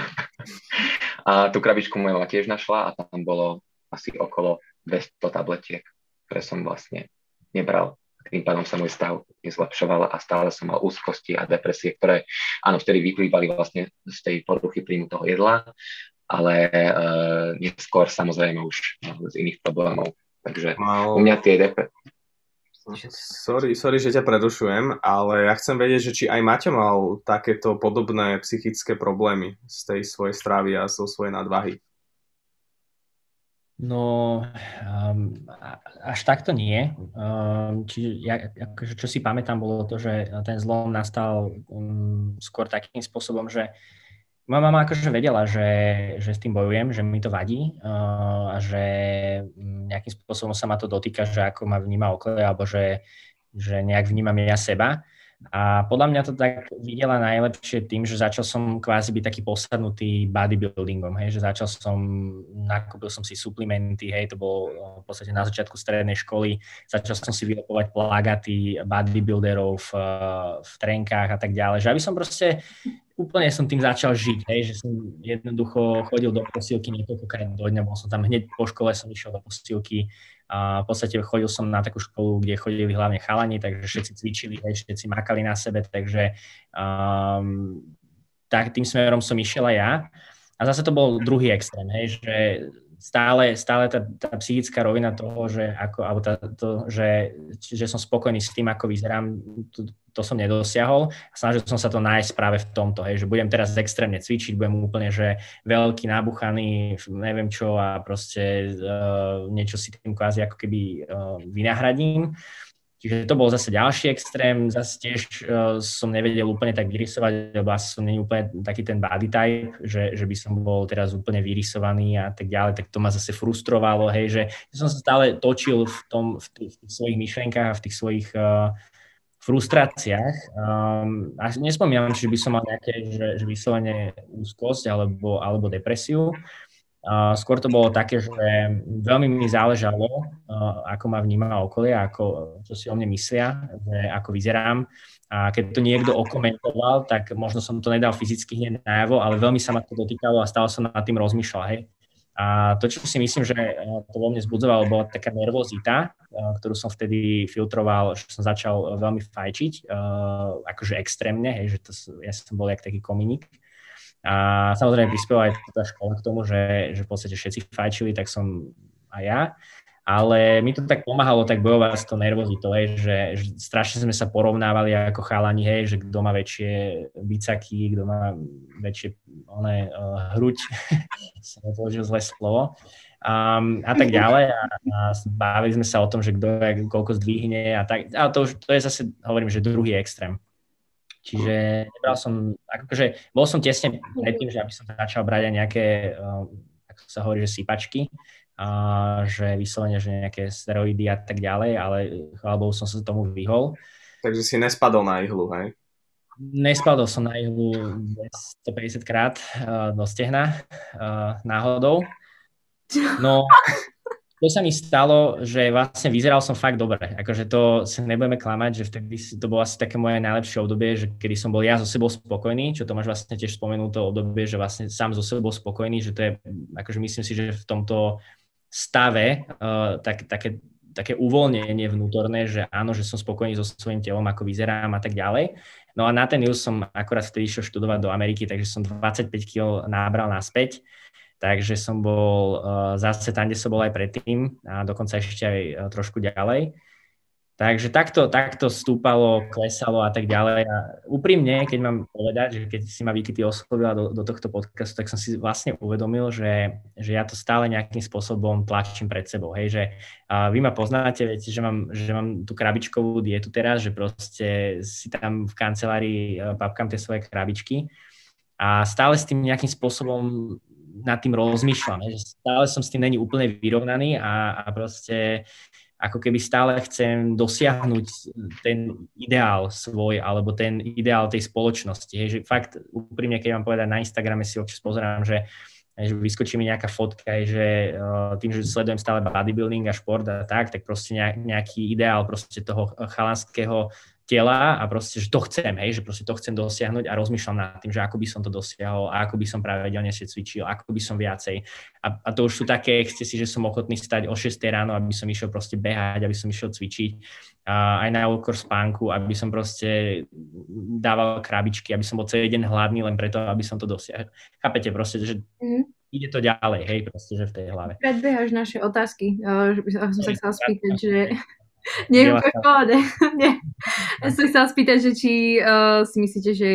a tú krabičku moja tiež našla a tam bolo asi okolo 200 tabletiek, ktoré som vlastne nebral. Tým pádom sa môj stav nezlepšoval a stále som mal úzkosti a depresie, ktoré áno, vtedy vyplývali vlastne z tej poruchy príjmu toho jedla, ale e, neskôr samozrejme už z iných problémov. Takže wow. u mňa tie dep- Sorry, sorry, že ťa predušujem, ale ja chcem vedieť, že či aj Maťo mal takéto podobné psychické problémy z tej svojej stravy a zo svojej nadvahy. No, um, až takto nie. Um, čiže ja, akože, čo si pamätám, bolo to, že ten zlom nastal um, skôr takým spôsobom, že moja mama akože vedela, že, že s tým bojujem, že mi to vadí uh, a že mm, nejakým spôsobom sa ma to dotýka, že ako ma vníma okolie, alebo že, že nejak vnímam ja seba. A podľa mňa to tak videla najlepšie tým, že začal som kvázi byť taký posadnutý bodybuildingom, hej, že začal som, nakúpil som si suplementy, hej, to bolo v podstate na začiatku strednej školy, začal som si vyropovať plagáty bodybuilderov v, v trenkách a tak ďalej, že aby som proste úplne som tým začal žiť, hej, že som jednoducho chodil do posilky niekoľkokrát do dňa, bol som tam hneď po škole, som išiel do posilky, a v podstate chodil som na takú školu, kde chodili hlavne chalani, takže všetci cvičili, všetci makali na sebe, takže um, tak tým smerom som išiel aj ja. A zase to bol druhý extrém, hej, že stále, stále tá, tá psychická rovina toho, že, ako, alebo tá, to, že, že som spokojný s tým, ako vyzerám, to, to som nedosiahol a snažil som sa to nájsť práve v tomto, hej, že budem teraz extrémne cvičiť, budem úplne, že veľký, nabuchaný, neviem čo a proste uh, niečo si tým kvázi ako keby uh, vynahradím. Čiže to bol zase ďalší extrém, zase tiež uh, som nevedel úplne tak vyrysovať, lebo asi som není úplne taký ten body type, že, že by som bol teraz úplne vyrysovaný a tak ďalej, tak to ma zase frustrovalo, hej, že som sa stále točil v, tom, v, tých, v tých svojich myšlenkách a v tých svojich uh, frustráciách. Um, a nespomínam, či by som mal nejaké, že, že vyslovene úzkosť alebo, alebo depresiu. Skôr to bolo také, že veľmi mi záležalo, ako ma vníma okolie, ako, čo si o mne myslia, že ako vyzerám. A keď to niekto okomentoval, tak možno som to nedal fyzicky hneď najavo, ale veľmi sa ma to dotýkalo a stále som nad tým rozmýšľal. Hej. A to, čo si myslím, že to vo mne zbudzovalo, bola taká nervozita, ktorú som vtedy filtroval, že som začal veľmi fajčiť, akože extrémne, hej, že to, ja som bol jak taký kominík. A samozrejme prispela aj tá škola k tomu, že, že v podstate všetci fajčili, tak som aj ja. Ale mi to tak pomáhalo tak bojovať s tou nervozitou, že, že strašne sme sa porovnávali ako chalani, hej, že kto má väčšie bicaky, kto má väčšie one, uh, hruď, som odložil zlé slovo, um, a tak ďalej. A, a bavili sme sa o tom, že kto koľko zdvihne a tak. A to, už, to je zase, hovorím, že druhý extrém. Čiže nebral som, akože bol som tesne predtým, že aby som začal brať aj nejaké, uh, ako sa hovorí, že sypačky, a že vyslovene, že nejaké steroidy a tak ďalej, ale chvála som sa tomu vyhol. Takže si nespadol na ihlu, hej? Nespadol som na ihlu 150 krát uh, do stehna uh, náhodou. No, to sa mi stalo, že vlastne vyzeral som fakt dobre. Akože to sa nebudeme klamať, že vtedy to bolo asi také moje najlepšie obdobie, že kedy som bol ja so sebou spokojný, čo Tomáš vlastne tiež spomenul to obdobie, že vlastne sám so sebou spokojný, že to je, akože myslím si, že v tomto stave uh, tak, také, také uvoľnenie vnútorné, že áno, že som spokojný so svojím telom, ako vyzerám a tak ďalej. No a na ten News som akorát vtedy išiel študovať do Ameriky, takže som 25 kg nábral naspäť takže som bol uh, zase tam, kde som bol aj predtým a dokonca ešte aj uh, trošku ďalej. Takže takto, takto stúpalo, klesalo a tak ďalej. A úprimne, keď mám povedať, že keď si ma Vikity oslovila do, do tohto podcastu, tak som si vlastne uvedomil, že, že ja to stále nejakým spôsobom tlačím pred sebou. Hej, že a vy ma poznáte, viete, že mám, že mám tú krabičkovú dietu teraz, že proste si tam v kancelárii e, papkám tie svoje krabičky a stále s tým nejakým spôsobom nad tým rozmýšľam, že stále som s tým není úplne vyrovnaný a, a proste ako keby stále chcem dosiahnuť ten ideál svoj alebo ten ideál tej spoločnosti. Hej, že fakt úprimne, keď vám povedať na Instagrame si občas pozerám, že že vyskočí mi nejaká fotka, že tým, že sledujem stále bodybuilding a šport a tak, tak proste nejaký ideál proste toho chalanského tela a proste, že to chcem, hej, že proste to chcem dosiahnuť a rozmýšľam nad tým, že ako by som to dosiahol a ako by som pravidelnejšie cvičil, ako by som viacej. A, a to už sú také excesy, že som ochotný stať o 6 ráno, aby som išiel proste behať, aby som išiel cvičiť a aj na úkor spánku, aby som proste dával krabičky, aby som bol celý deň hladný len preto, aby som to dosiahol. Chápete proste, že mm. ide to ďalej, hej, proste, že v tej hlave. Predbiehaš naše otázky, uh, že by som sa chcela spýtať, že úplne v pohode. Ja som chcela spýtať, že či uh, si myslíte, že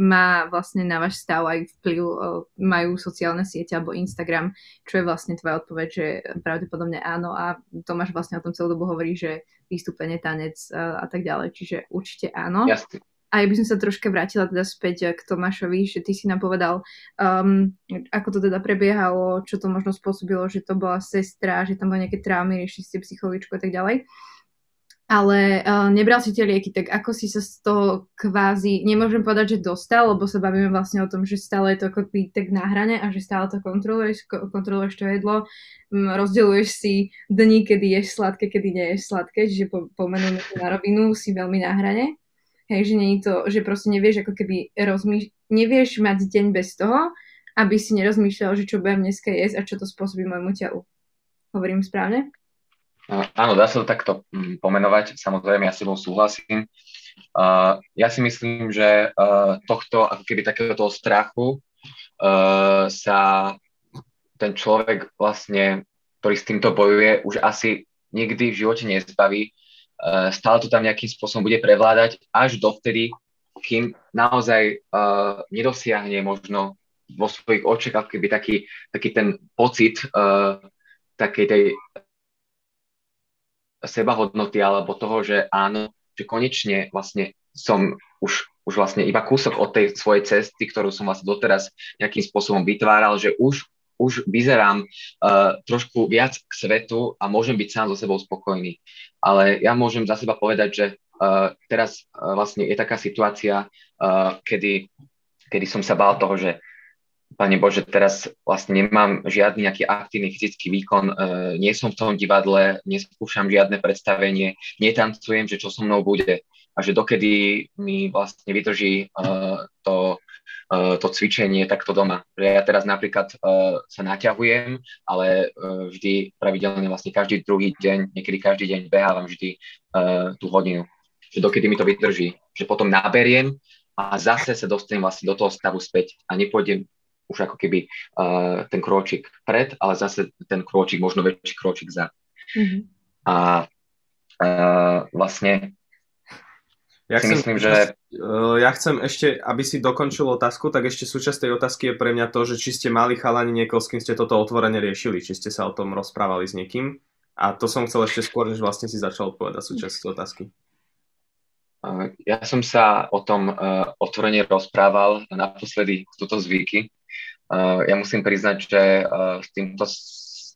má vlastne na váš stav aj vplyv, uh, majú sociálne siete alebo Instagram, čo je vlastne tvoja odpoveď, že pravdepodobne áno a Tomáš vlastne o tom celú dobu hovorí, že vystúpenie, tanec uh, a tak ďalej, čiže určite áno. Jasne. A ja by som sa troška vrátila teda späť k Tomášovi, že ty si nám povedal, um, ako to teda prebiehalo, čo to možno spôsobilo, že to bola sestra, že tam boli nejaké traumy, riešili ste psychologičku a tak ďalej ale uh, nebral si tie lieky, tak ako si sa z toho kvázi, nemôžem povedať, že dostal, lebo sa bavíme vlastne o tom, že stále je to ako tak na hrane a že stále to kontroluješ, kontroluješ to jedlo, um, rozdeľuješ si dni, kedy ješ sladké, kedy neješ sladké, čiže po, pomenujeme to na rovinu, si veľmi na hrane. Hej, že nie je to, že proste nevieš ako keby rozmýš- nevieš mať deň bez toho, aby si nerozmýšľal, že čo budem dneska jesť a čo to spôsobí môjmu telu. Hovorím správne? Áno, dá sa to takto mm, pomenovať. Samozrejme, ja s tebou súhlasím. Uh, ja si myslím, že uh, tohto, ako keby takéhoto strachu uh, sa ten človek vlastne, ktorý s týmto bojuje, už asi nikdy v živote nezbaví. Uh, stále to tam nejakým spôsobom bude prevládať až dovtedy, kým naozaj uh, nedosiahne možno vo svojich očiach keby taký, taký ten pocit uh, takej tej sebahodnoty alebo toho, že áno, že konečne vlastne som už, už vlastne iba kúsok od tej svojej cesty, ktorú som vlastne doteraz nejakým spôsobom vytváral, že už, už vyzerám uh, trošku viac k svetu a môžem byť sám so sebou spokojný. Ale ja môžem za seba povedať, že uh, teraz uh, vlastne je taká situácia, uh, kedy, kedy som sa bál toho, že Pane Bože, teraz vlastne nemám žiadny nejaký aktívny fyzický výkon, e, nie som v tom divadle, neskúšam žiadne predstavenie, netancujem, že čo so mnou bude a že dokedy mi vlastne vydrží e, to, e, to cvičenie takto doma. Ja teraz napríklad sa naťahujem, ale vždy pravidelne vlastne každý druhý deň, niekedy každý deň behávam vždy tú hodinu. Že dokedy mi to vydrží. Že potom naberiem a zase sa dostanem vlastne do toho stavu späť a nepôjdem už ako keby uh, ten krôčik pred, ale zase ten krôčik, možno väčší krôčik za. Mm-hmm. A uh, vlastne ja si chcem, myslím, že... Uh, ja chcem ešte, aby si dokončil otázku, tak ešte súčasť tej otázky je pre mňa to, že či ste mali chalani niekoho, s kým ste toto otvorene riešili, či ste sa o tom rozprávali s niekým. A to som chcel ešte skôr, než vlastne si začal odpovedať súčasť otázky. Ja som sa o tom uh, otvorene rozprával naposledy túto zvyky ja musím priznať, že uh, s týmto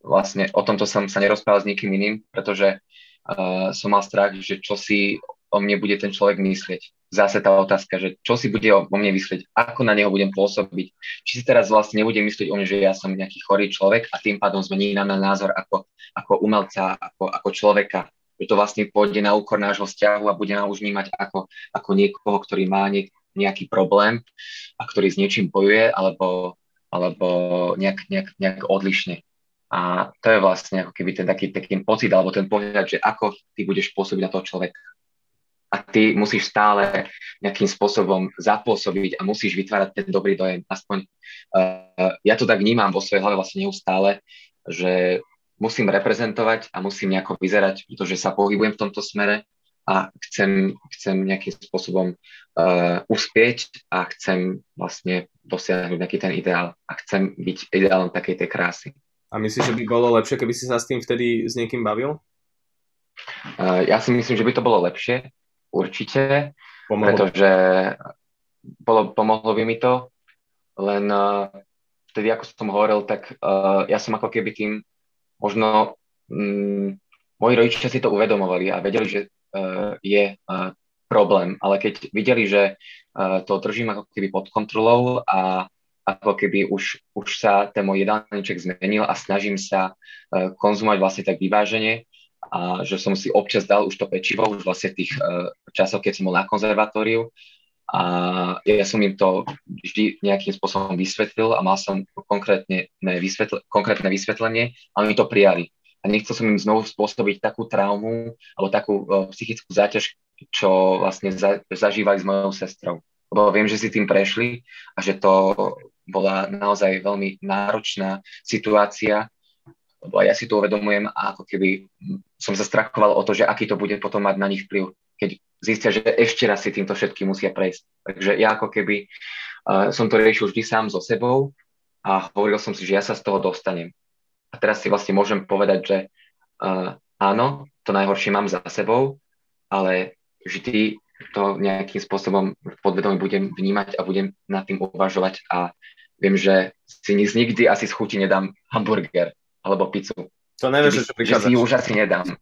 vlastne o tomto som sa nerozprával s nikým iným, pretože uh, som mal strach, že čo si o mne bude ten človek myslieť. zase tá otázka, že čo si bude o mne myslieť, ako na neho budem pôsobiť, či si teraz vlastne nebudem myslieť o mne, že ja som nejaký chorý človek a tým pádom zmení na názor ako, ako umelca, ako, ako človeka, že to vlastne pôjde na úkor nášho vzťahu a bude nás už vnímať ako, ako niekoho, ktorý má nejaký problém a ktorý s niečím bojuje, alebo, alebo nejak, nejak, nejak odlišne. A to je vlastne ako keby ten taký, taký pocit alebo ten pohľad, že ako ty budeš pôsobiť na toho človeka a ty musíš stále nejakým spôsobom zapôsobiť a musíš vytvárať ten dobrý dojem. Aspoň uh, ja to tak vnímam vo svojej hlave vlastne neustále, že musím reprezentovať a musím nejako vyzerať, pretože sa pohybujem v tomto smere a chcem, chcem nejakým spôsobom uh, uspieť a chcem vlastne dosiahnuť nejaký ten ideál a chcem byť ideálom takej tej krásy. A myslíš, že by bolo lepšie, keby si sa s tým vtedy s niekým bavil? Uh, ja si myslím, že by to bolo lepšie, určite, pomohlo. pretože bolo, pomohlo by mi to, len uh, vtedy, ako som hovoril, tak uh, ja som ako keby tým možno um, moji rodičia si to uvedomovali a vedeli, že uh, je uh, problém, ale keď videli, že uh, to držím ako keby pod kontrolou a ako keby už, už sa ten môj jedálniček zmenil a snažím sa uh, konzumovať vlastne tak vyváženie, a že som si občas dal už to pečivo, už vlastne tých uh, časov, keď som bol na konzervatóriu a ja som im to vždy nejakým spôsobom vysvetlil a mal som konkrétne, vysvetl- konkrétne vysvetlenie a oni to prijali. A nechcel som im znovu spôsobiť takú traumu alebo takú uh, psychickú záťaž, čo vlastne za- zažívali s mojou sestrou. Lebo viem, že si tým prešli a že to bola naozaj veľmi náročná situácia lebo ja si to uvedomujem a ako keby som sa strachoval o to, že aký to bude potom mať na nich vplyv, keď zistia, že ešte raz si týmto všetkým musia prejsť. Takže ja ako keby uh, som to riešil vždy sám so sebou a hovoril som si, že ja sa z toho dostanem. A teraz si vlastne môžem povedať, že uh, áno, to najhoršie mám za sebou, ale vždy to nejakým spôsobom podvedomí budem vnímať a budem nad tým uvažovať a viem, že si nikdy asi z chuti nedám hamburger, alebo pizzu. To nevieš, čo prichádza. Si ju už asi nedám.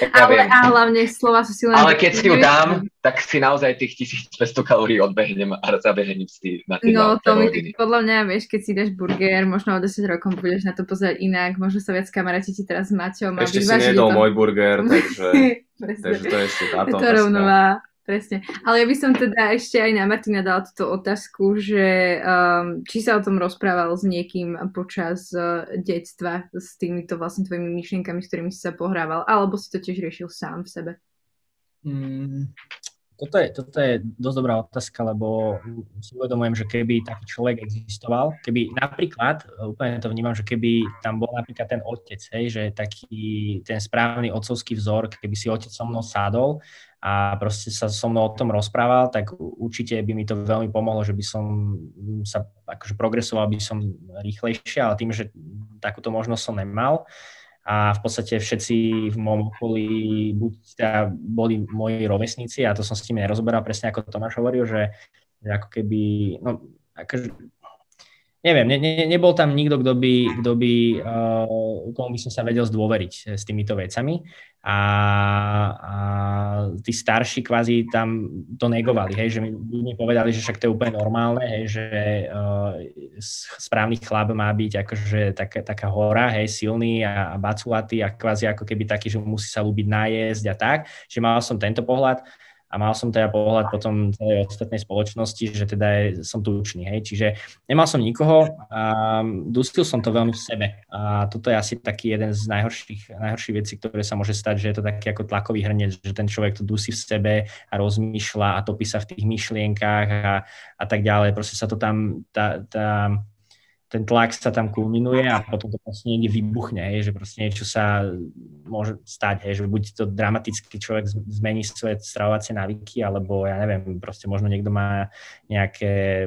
Ja ale a hlavne slova sú silné. Ale keď si ju dám, tak si naozaj tých 1200 kalórií odbehnem a zabehnem si na tie No to mi tak podľa mňa, vieš, keď si dáš burger, možno o 10 rokov budeš na to pozerať inak, možno sa viac kamaráti ti teraz s Maťom. Ešte si nedol to... môj burger, takže, takže to je ešte táto to rovnová presne. Ale ja by som teda ešte aj na Martina dala túto otázku, že um, či sa o tom rozprával s niekým počas uh, detstva, s týmito vlastne tvojimi myšlienkami, s ktorými si sa pohrával, alebo si to tiež riešil sám v sebe? Mm, toto je, toto je dosť dobrá otázka, lebo si uvedomujem, že keby taký človek existoval, keby napríklad, úplne to vnímam, že keby tam bol napríklad ten otec, hej, že taký ten správny otcovský vzor, keby si otec so mnou sádol a proste sa so mnou o tom rozprával, tak určite by mi to veľmi pomohlo, že by som sa akože progresoval by som rýchlejšie, ale tým, že takúto možnosť som nemal, a v podstate všetci v môjom okolí buď teda boli moji rovesníci a to som s tými nerozoberal presne ako Tomáš hovoril, že, že ako keby, no akože, neviem, ne, ne, nebol tam nikto, kto by, kto by uh, komu by som sa vedel zdôveriť s týmito vecami. A, a tí starší kvázi tam to negovali, hej, že mi, mi povedali, že však to je úplne normálne, hej, že uh, správny chlap má byť akože taká, taká hora, hej, silný a, a baculatý a kvázi ako keby taký, že musí sa ľúbiť nájsť a tak, že mal som tento pohľad a mal som teda pohľad potom celej ostatnej spoločnosti, že teda je, som tučný, hej, čiže nemal som nikoho a dustil som to veľmi v sebe. A toto je asi taký jeden z najhorších, najhorších vecí, ktoré sa môže stať, že je to taký ako tlakový hrnec, že ten človek to dusí v sebe a rozmýšľa a topí sa v tých myšlienkách a, a tak ďalej, proste sa to tam, tá, tá ten tlak sa tam kulminuje a potom to proste niekde vybuchne, hej, že proste niečo sa môže stať, hej, že buď to dramaticky človek zmení svoje stravovacie návyky, alebo ja neviem, proste možno niekto má nejaké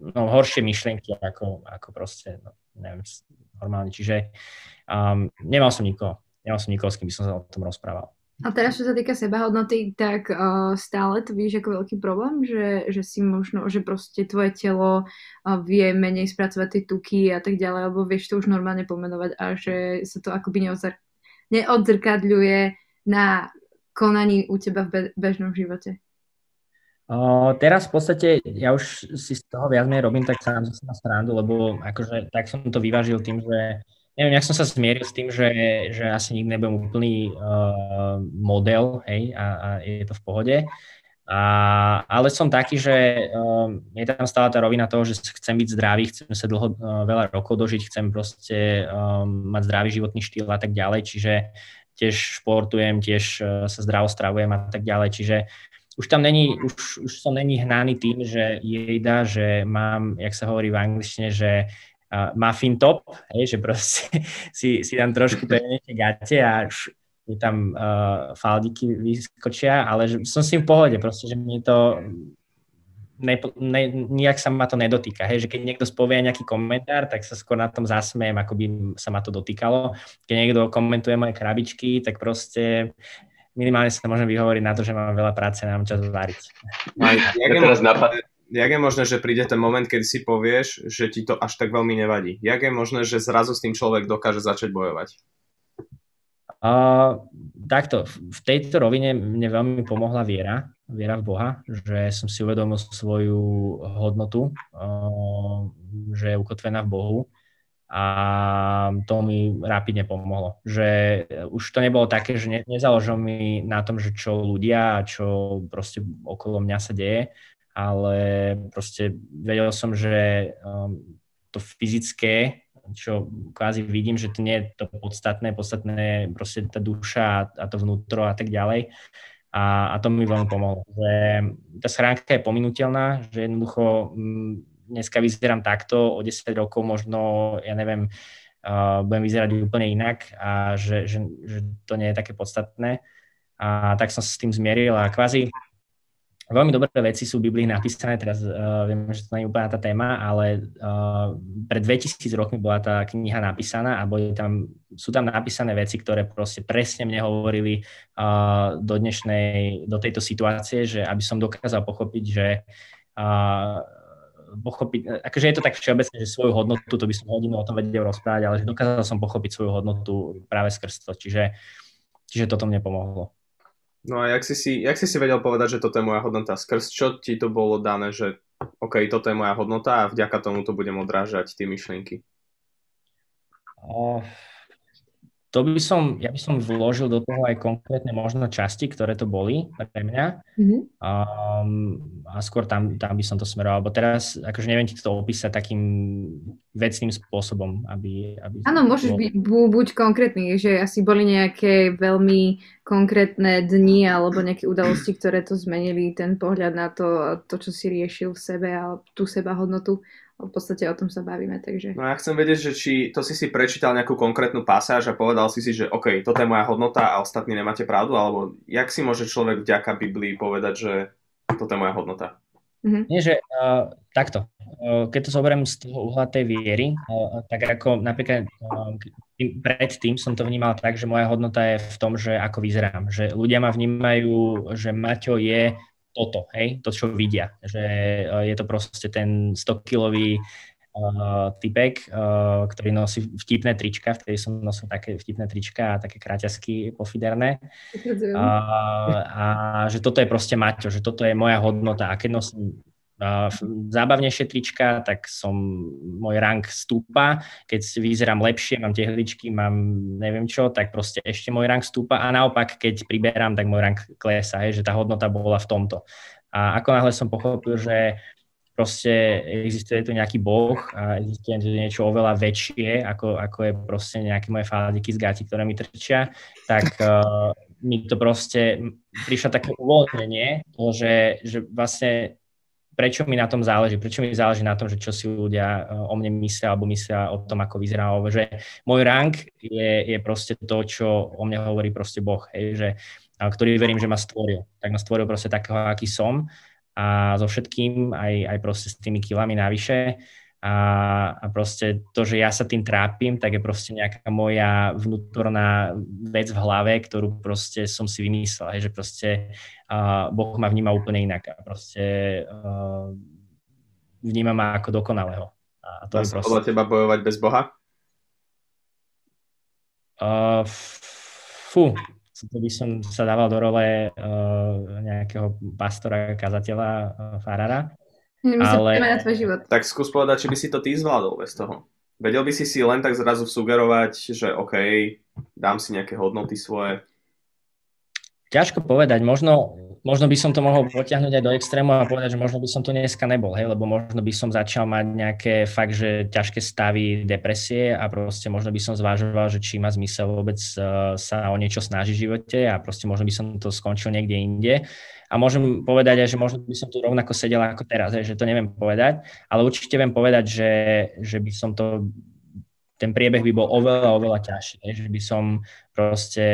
no, horšie myšlienky ako, ako proste, no, neviem, normálne. Čiže um, nemal som nikoho, nemal som nikoho, s kým by som sa o tom rozprával. A teraz, čo sa týka sebahodnoty, tak uh, stále to vidíš ako veľký problém, že, že si možno, že proste tvoje telo uh, vie menej spracovať tie tuky a tak ďalej, alebo vieš to už normálne pomenovať a že sa to akoby neodzr- neodzrkadľuje na konaní u teba v bežnom živote? Teraz v podstate ja už si z toho viac menej robím tak sám zase na srandu, lebo akože tak som to vyvážil tým, že neviem, jak som sa zmieril s tým, že, že asi nikdy nebudem úplný uh, model, hej, a, a je to v pohode. A, ale som taký, že um, je tam stále tá rovina toho, že chcem byť zdravý, chcem sa dlho, uh, veľa rokov dožiť, chcem proste um, mať zdravý životný štýl a tak ďalej, čiže tiež športujem, tiež uh, sa zdravo stravujem a tak ďalej, čiže už tam není, už, už som není hnaný tým, že jejda, že mám, jak sa hovorí v angličtine, že uh, muffin top, hej, že proste si, si tam trošku pevnete gate a už je tam uh, faldiky vyskočia, ale že som si v pohode, proste, že mi to ne, ne, nijak sa ma to nedotýka. Hej, že keď niekto spovie nejaký komentár, tak sa skôr na tom zasmejem, ako by sa ma to dotýkalo. Keď niekto komentuje moje krabičky, tak proste minimálne sa môžem vyhovoriť na to, že mám veľa práce, mám čas variť. Jak, je možné, jak je možné, že príde ten moment, keď si povieš, že ti to až tak veľmi nevadí? Jak je možné, že zrazu s tým človek dokáže začať bojovať? Uh, takto, v tejto rovine mne veľmi pomohla viera, viera v Boha, že som si uvedomil svoju hodnotu, uh, že je ukotvená v Bohu a to mi rapidne pomohlo. Že už to nebolo také, že ne, nezaložilo mi na tom, že čo ľudia a čo proste okolo mňa sa deje, ale proste vedel som, že um, to fyzické, čo kvázi vidím, že to nie je to podstatné, podstatné proste tá duša a, to vnútro a tak ďalej. A, a to mi veľmi pomohlo. Že tá schránka je pominutelná, že jednoducho mm, dneska vyzerám takto, o 10 rokov možno, ja neviem, uh, budem vyzerať úplne inak a že, že, že to nie je také podstatné. A tak som sa s tým zmieril a kvázi veľmi dobré veci sú v Biblii napísané, teraz uh, viem, že to nie je úplne tá téma, ale uh, pred 2000 rokmi bola tá kniha napísaná a boli tam, sú tam napísané veci, ktoré proste presne mne hovorili uh, do dnešnej, do tejto situácie, že aby som dokázal pochopiť, že uh, pochopiť, akože je to tak všeobecne, že svoju hodnotu, to by som hodinu o tom vedel rozprávať, ale že dokázal som pochopiť svoju hodnotu práve skrz to, čiže, čiže toto mne pomohlo. No a jak si, si, jak si si vedel povedať, že toto je moja hodnota? Skrz čo ti to bolo dané, že OK, toto je moja hodnota a vďaka tomu to budem odrážať tie myšlienky? Uh, to by som, ja by som vložil do toho aj konkrétne možno časti, ktoré to boli pre mňa. Mm-hmm. Um, a skôr tam, tam by som to smeroval, lebo teraz akože neviem ti to opísať takým vecným spôsobom, aby... aby Áno, môžeš byť buď konkrétny, že asi boli nejaké veľmi konkrétne dni alebo nejaké udalosti, ktoré to zmenili, ten pohľad na to, to čo si riešil v sebe a tú seba hodnotu v podstate o tom sa bavíme. Takže... No ja chcem vedieť, že či to si si prečítal nejakú konkrétnu pasáž a povedal si si, že OK, toto je moja hodnota a ostatní nemáte pravdu, alebo jak si môže človek vďaka Biblii povedať, že toto je moja hodnota? Mm-hmm. Nie, že uh, takto. Uh, keď to zoberiem z toho uhla tej viery, uh, tak ako napríklad uh, predtým som to vnímal tak, že moja hodnota je v tom, že ako vyzerám. Že ľudia ma vnímajú, že Maťo je toto, hej, to, čo vidia. Že uh, je to proste ten 100-kilový uh, typek, uh, ktorý nosí vtipné trička, vtedy som nosil také vtipné trička a také kráťasky pofiderné. Uh, a že toto je proste Maťo, že toto je moja hodnota. A keď nosím zábavnejšie trička, tak som, môj rang stúpa. Keď vyzerám lepšie, mám tie hličky, mám neviem čo, tak proste ešte môj rang stúpa a naopak, keď priberám, tak môj rang klesa, hej, že tá hodnota bola v tomto. A ako náhle som pochopil, že proste existuje tu nejaký boh a existuje tu niečo oveľa väčšie, ako, ako je proste nejaké moje fádiky z gati, ktoré mi trčia, tak uh, mi to proste prišlo také uvoľnenie, že, že vlastne prečo mi na tom záleží, prečo mi záleží na tom, že čo si ľudia eh, o mne myslia alebo myslia o tom, ako vyzerá, že môj rank je, je proste to, čo o mne hovorí proste Boh, hej, že, ktorý verím, že ma stvoril. Tak ma stvoril proste takého, aký som. A so všetkým, aj, aj proste s tými kilami navyše a, a proste to, že ja sa tým trápim, tak je proste nejaká moja vnútorná vec v hlave, ktorú proste som si vymyslel, hej, že proste uh, Boh ma vníma úplne inak a proste uh, vníma ma ako dokonalého. A to Dá sa proste... podľa teba bojovať bez Boha? Uh, fú, to by som sa dával do role uh, nejakého pastora, kazateľa, uh, farára. My ale... na tvoj život. Tak skús povedať, či by si to ty zvládol bez toho. Vedel by si si len tak zrazu sugerovať, že OK, dám si nejaké hodnoty svoje. Ťažko povedať, možno, možno by som to mohol potiahnuť aj do extrému a povedať, že možno by som tu dneska nebol, hej, lebo možno by som začal mať nejaké fakt, že ťažké stavy depresie a proste možno by som zvážoval, že či má zmysel vôbec uh, sa o niečo snažiť v živote a proste možno by som to skončil niekde inde. A môžem povedať aj, že možno by som tu rovnako sedel ako teraz, hej, že to neviem povedať, ale určite viem povedať, že, že by som to ten priebeh by bol oveľa, oveľa ťažší, že by som proste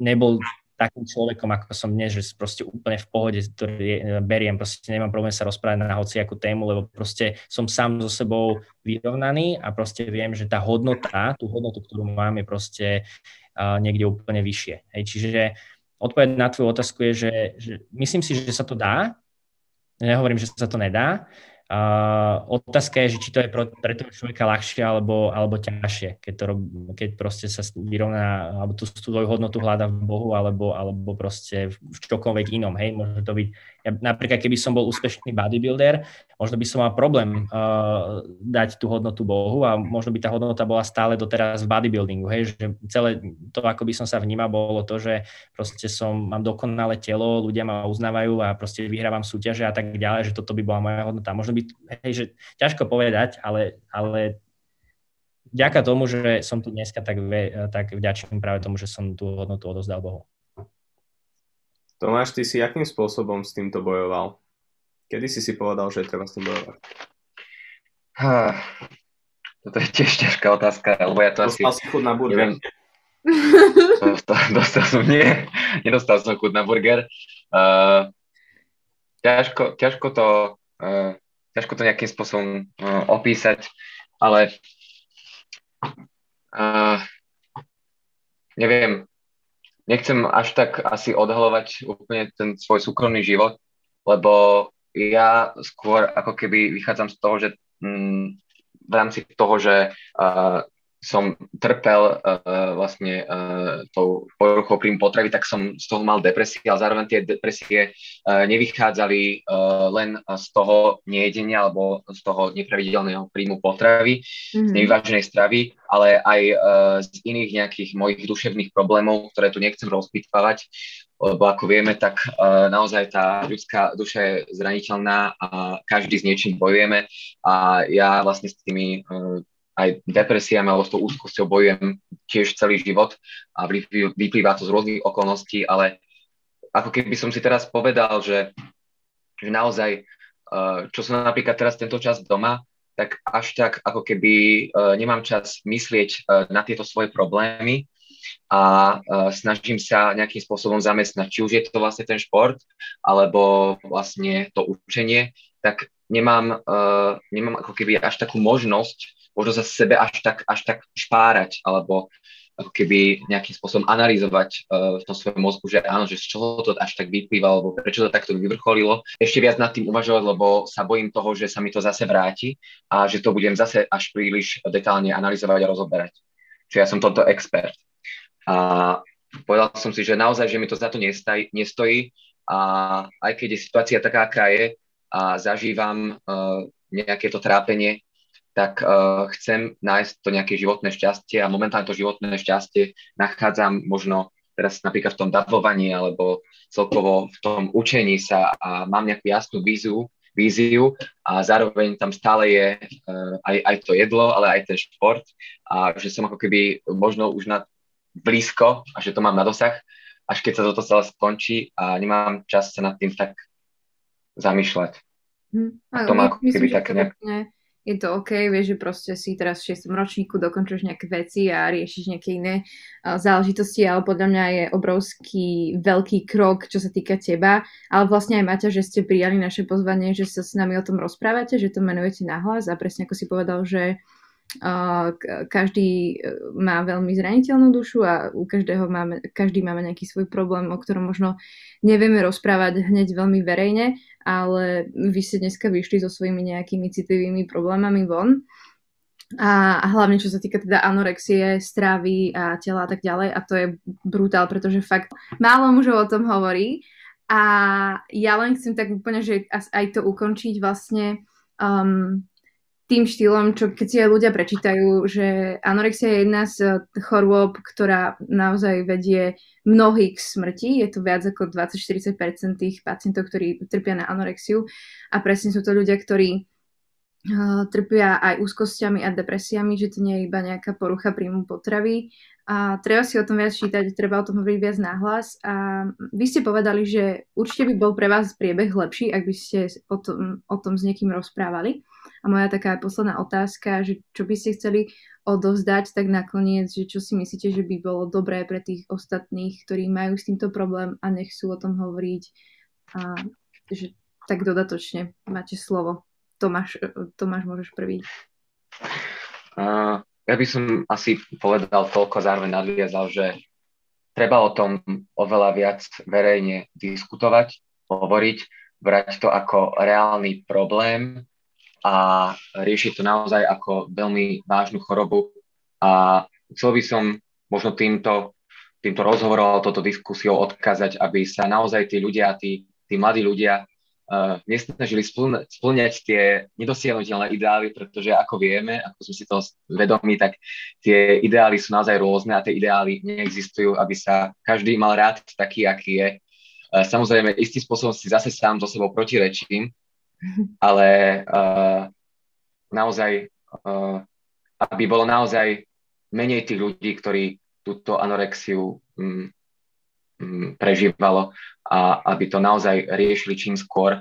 nebol takým človekom, ako som dnes, že proste úplne v pohode ktorý e, beriem, proste nemám problém sa rozprávať na hociakú tému, lebo proste som sám so sebou vyrovnaný a proste viem, že tá hodnota, tú hodnotu, ktorú mám, je proste uh, niekde úplne vyššie. Hej, čiže odpoveď na tvoju otázku je, že, že myslím si, že sa to dá, nehovorím, že sa to nedá, Otázka je, že či to je pre toho človeka ľahšie alebo, alebo ťažšie, keď, to, keď proste sa vyrovná, alebo tú svoju hodnotu hľada v Bohu, alebo, alebo proste v čokoľvek inom, hej, môže to byť ja, napríklad keby som bol úspešný bodybuilder, možno by som mal problém uh, dať tú hodnotu Bohu a možno by tá hodnota bola stále doteraz v bodybuildingu, hej, že celé to, ako by som sa vnímal, bolo to, že proste som, mám dokonalé telo, ľudia ma uznávajú a proste vyhrávam súťaže a tak ďalej, že toto by bola moja hodnota. Možno by, hej, že ťažko povedať, ale, ale vďaka tomu, že som tu dneska, tak, tak vďačím práve tomu, že som tú hodnotu odozdal Bohu. Tomáš, ty si akým spôsobom s týmto bojoval? Kedy si si povedal, že treba s tým bojovať? Ha, toto je tiež ťažká otázka, lebo ja to Dostal asi... si chud na burger. dostal, dostal som, nie, nedostal som chud na burger. Uh, ťažko, ťažko, to, uh, ťažko to nejakým spôsobom uh, opísať, ale uh, neviem, nechcem až tak asi odhalovať úplne ten svoj súkromný život, lebo ja skôr ako keby vychádzam z toho, že mm, v rámci toho, že som trpel uh, vlastne uh, tou poruchou príjmu potravy, tak som z toho mal depresie, ale zároveň tie depresie uh, nevychádzali uh, len z toho nejedenia alebo z toho nepravidelného príjmu potravy, mm-hmm. z mhm. nevyváženej stravy, ale aj uh, z iných nejakých mojich duševných problémov, ktoré tu nechcem rozpitvávať, lebo ako vieme, tak uh, naozaj tá ľudská duša je zraniteľná a každý s niečím bojujeme a ja vlastne s tými uh, aj depresiami alebo s tou úzkosťou bojujem tiež celý život a vyplýva to z rôznych okolností, ale ako keby som si teraz povedal, že, že naozaj, eh, čo som napríklad teraz tento čas doma, tak až tak ako keby eh, nemám čas myslieť eh, na tieto svoje problémy a snažím sa nejakým spôsobom zamestnať, či už je to vlastne ten šport, alebo vlastne to učenie, tak nemám, nemám ako keby až takú možnosť možno sa sebe až tak, až tak špárať, alebo ako keby nejakým spôsobom analyzovať uh, v tom svojom mozgu, že áno, že z čoho to až tak vyplýva, alebo prečo to takto vyvrcholilo. Ešte viac nad tým uvažovať, lebo sa bojím toho, že sa mi to zase vráti a že to budem zase až príliš detálne analyzovať a rozoberať. Čiže ja som toto expert. A povedal som si, že naozaj, že mi to za to nestaj, nestojí a aj keď je situácia taká, aká je a zažívam uh, nejaké to trápenie, tak uh, chcem nájsť to nejaké životné šťastie a momentálne to životné šťastie nachádzam možno teraz napríklad v tom davovaní alebo celkovo v tom učení sa a mám nejakú jasnú víziu, víziu a zároveň tam stále je uh, aj, aj to jedlo, ale aj ten šport a že som ako keby možno už na blízko a že to mám na dosah, až keď sa toto celé skončí a nemám čas sa nad tým tak zamýšľať. Hm, a to má ako keby také nejak je to OK, vieš, že proste si teraz v 6. ročníku dokončuješ nejaké veci a riešiš nejaké iné záležitosti, ale podľa mňa je obrovský veľký krok, čo sa týka teba, ale vlastne aj Maťa, že ste prijali naše pozvanie, že sa s nami o tom rozprávate, že to menujete nahlas a presne ako si povedal, že každý e, má veľmi zraniteľnú dušu a u každého máme, každý máme nejaký svoj problém, o ktorom možno nevieme rozprávať hneď veľmi verejne, ale vy ste dneska vyšli so svojimi nejakými citlivými problémami von. a, hlavne čo sa týka teda anorexie, stravy a tela a tak ďalej a to je brutál, pretože fakt málo mužov o tom hovorí a ja len chcem tak úplne, že aj to ukončiť vlastne um, tým štýlom, čo keď si aj ľudia prečítajú, že anorexia je jedna z chorôb, ktorá naozaj vedie mnohých k smrti. Je to viac ako 20-40% tých pacientov, ktorí trpia na anorexiu a presne sú to ľudia, ktorí trpia aj úzkosťami a depresiami, že to nie je iba nejaká porucha príjmu potravy. A treba si o tom viac čítať, treba o tom hovoriť viac náhlas. A vy ste povedali, že určite by bol pre vás priebeh lepší, ak by ste o tom, o tom s niekým rozprávali. A moja taká posledná otázka, že čo by ste chceli odovzdať, tak nakoniec, že čo si myslíte, že by bolo dobré pre tých ostatných, ktorí majú s týmto problém a nechcú o tom hovoriť. A že tak dodatočne máte slovo. Tomáš, Tomáš môžeš prvý. Uh, ja by som asi povedal toľko, zároveň nadviazal, že treba o tom oveľa viac verejne diskutovať, hovoriť, brať to ako reálny problém a riešiť to naozaj ako veľmi vážnu chorobu. A chcel by som možno týmto, týmto rozhovorom, toto diskusiou odkázať, aby sa naozaj tí ľudia, tí, tí mladí ľudia uh, nesnažili splňať tie nedosiahnutelné ideály, pretože ako vieme, ako sme si to vedomí, tak tie ideály sú naozaj rôzne a tie ideály neexistujú, aby sa každý mal rád taký, aký je. Uh, samozrejme, istým spôsobom si zase sám so sebou protirečím, ale uh, naozaj, uh, aby bolo naozaj menej tých ľudí, ktorí túto anorexiu um, um, prežívalo a aby to naozaj riešili čím skôr,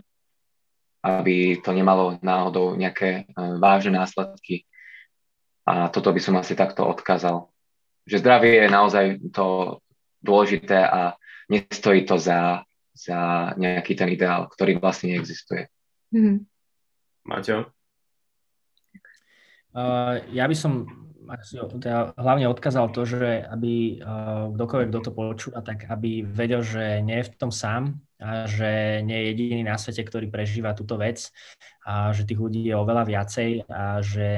aby to nemalo náhodou nejaké uh, vážne následky. A toto by som asi takto odkázal. Že zdravie je naozaj to dôležité a nestojí to za, za nejaký ten ideál, ktorý vlastne neexistuje. Mm-hmm. Maťo? Uh, ja by som teda hlavne odkázal to, že aby uh, kdokoľvek, kto to počúva, tak aby vedel, že nie je v tom sám a že nie je jediný na svete, ktorý prežíva túto vec a že tých ľudí je oveľa viacej a že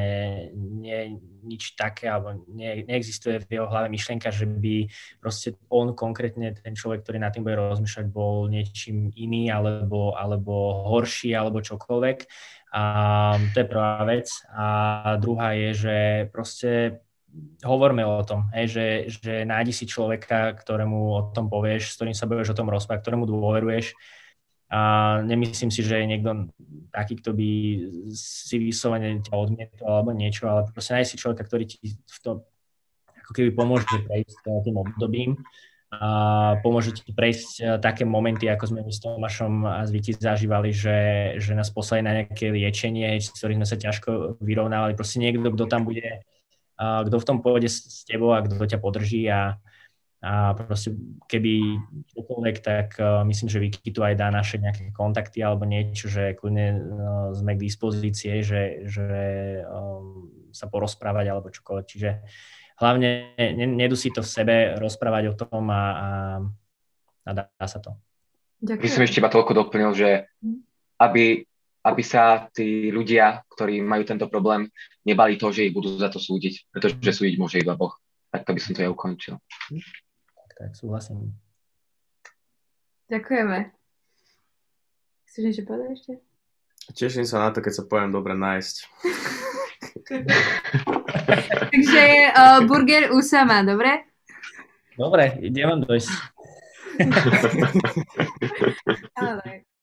nie je nič také, alebo nie, neexistuje v jeho hlave myšlienka, že by proste on konkrétne, ten človek, ktorý na tým bude rozmýšľať, bol niečím iný alebo, alebo horší alebo čokoľvek a to je prvá vec. A druhá je, že proste hovorme o tom, hej, že, že nájdi si človeka, ktorému o tom povieš, s ktorým sa budeš o tom rozprávať, ktorému dôveruješ. A nemyslím si, že je niekto taký, kto by si vyslovene ťa odmietol alebo niečo, ale proste nájdi si človeka, ktorý ti v tom ako keby pomôže prejsť tým obdobím a pomôže ti prejsť e, také momenty, ako sme my s Tomášom a s Viti zažívali, že, že nás poslali na nejaké liečenie, s ktorým sme sa ťažko vyrovnávali. Proste niekto, kto tam bude, kto v tom pôjde s tebou a kto ťa podrží a, a proste keby čokoľvek, tak uh, myslím, že Viki tu aj dá naše nejaké kontakty alebo niečo, že kľudne uh, sme k dispozície, že, že um, sa porozprávať alebo čokoľvek. Čiže hlavne nedusí to v sebe, rozprávať o tom a, a, a dá sa to. Ďakujem. By som ešte iba toľko doplnil, že aby, aby sa tí ľudia, ktorí majú tento problém, nebali to, že ich budú za to súdiť, pretože súdiť môže iba Boh. Tak to by som to ja ukončil. Tak, tak súhlasím. Ďakujeme. Chceš niečo povedať ešte? Teším sa na to, keď sa poviem dobre nájsť. Takže uh, burger Usama, dobre? Dobre, idem vám dojsť. Ale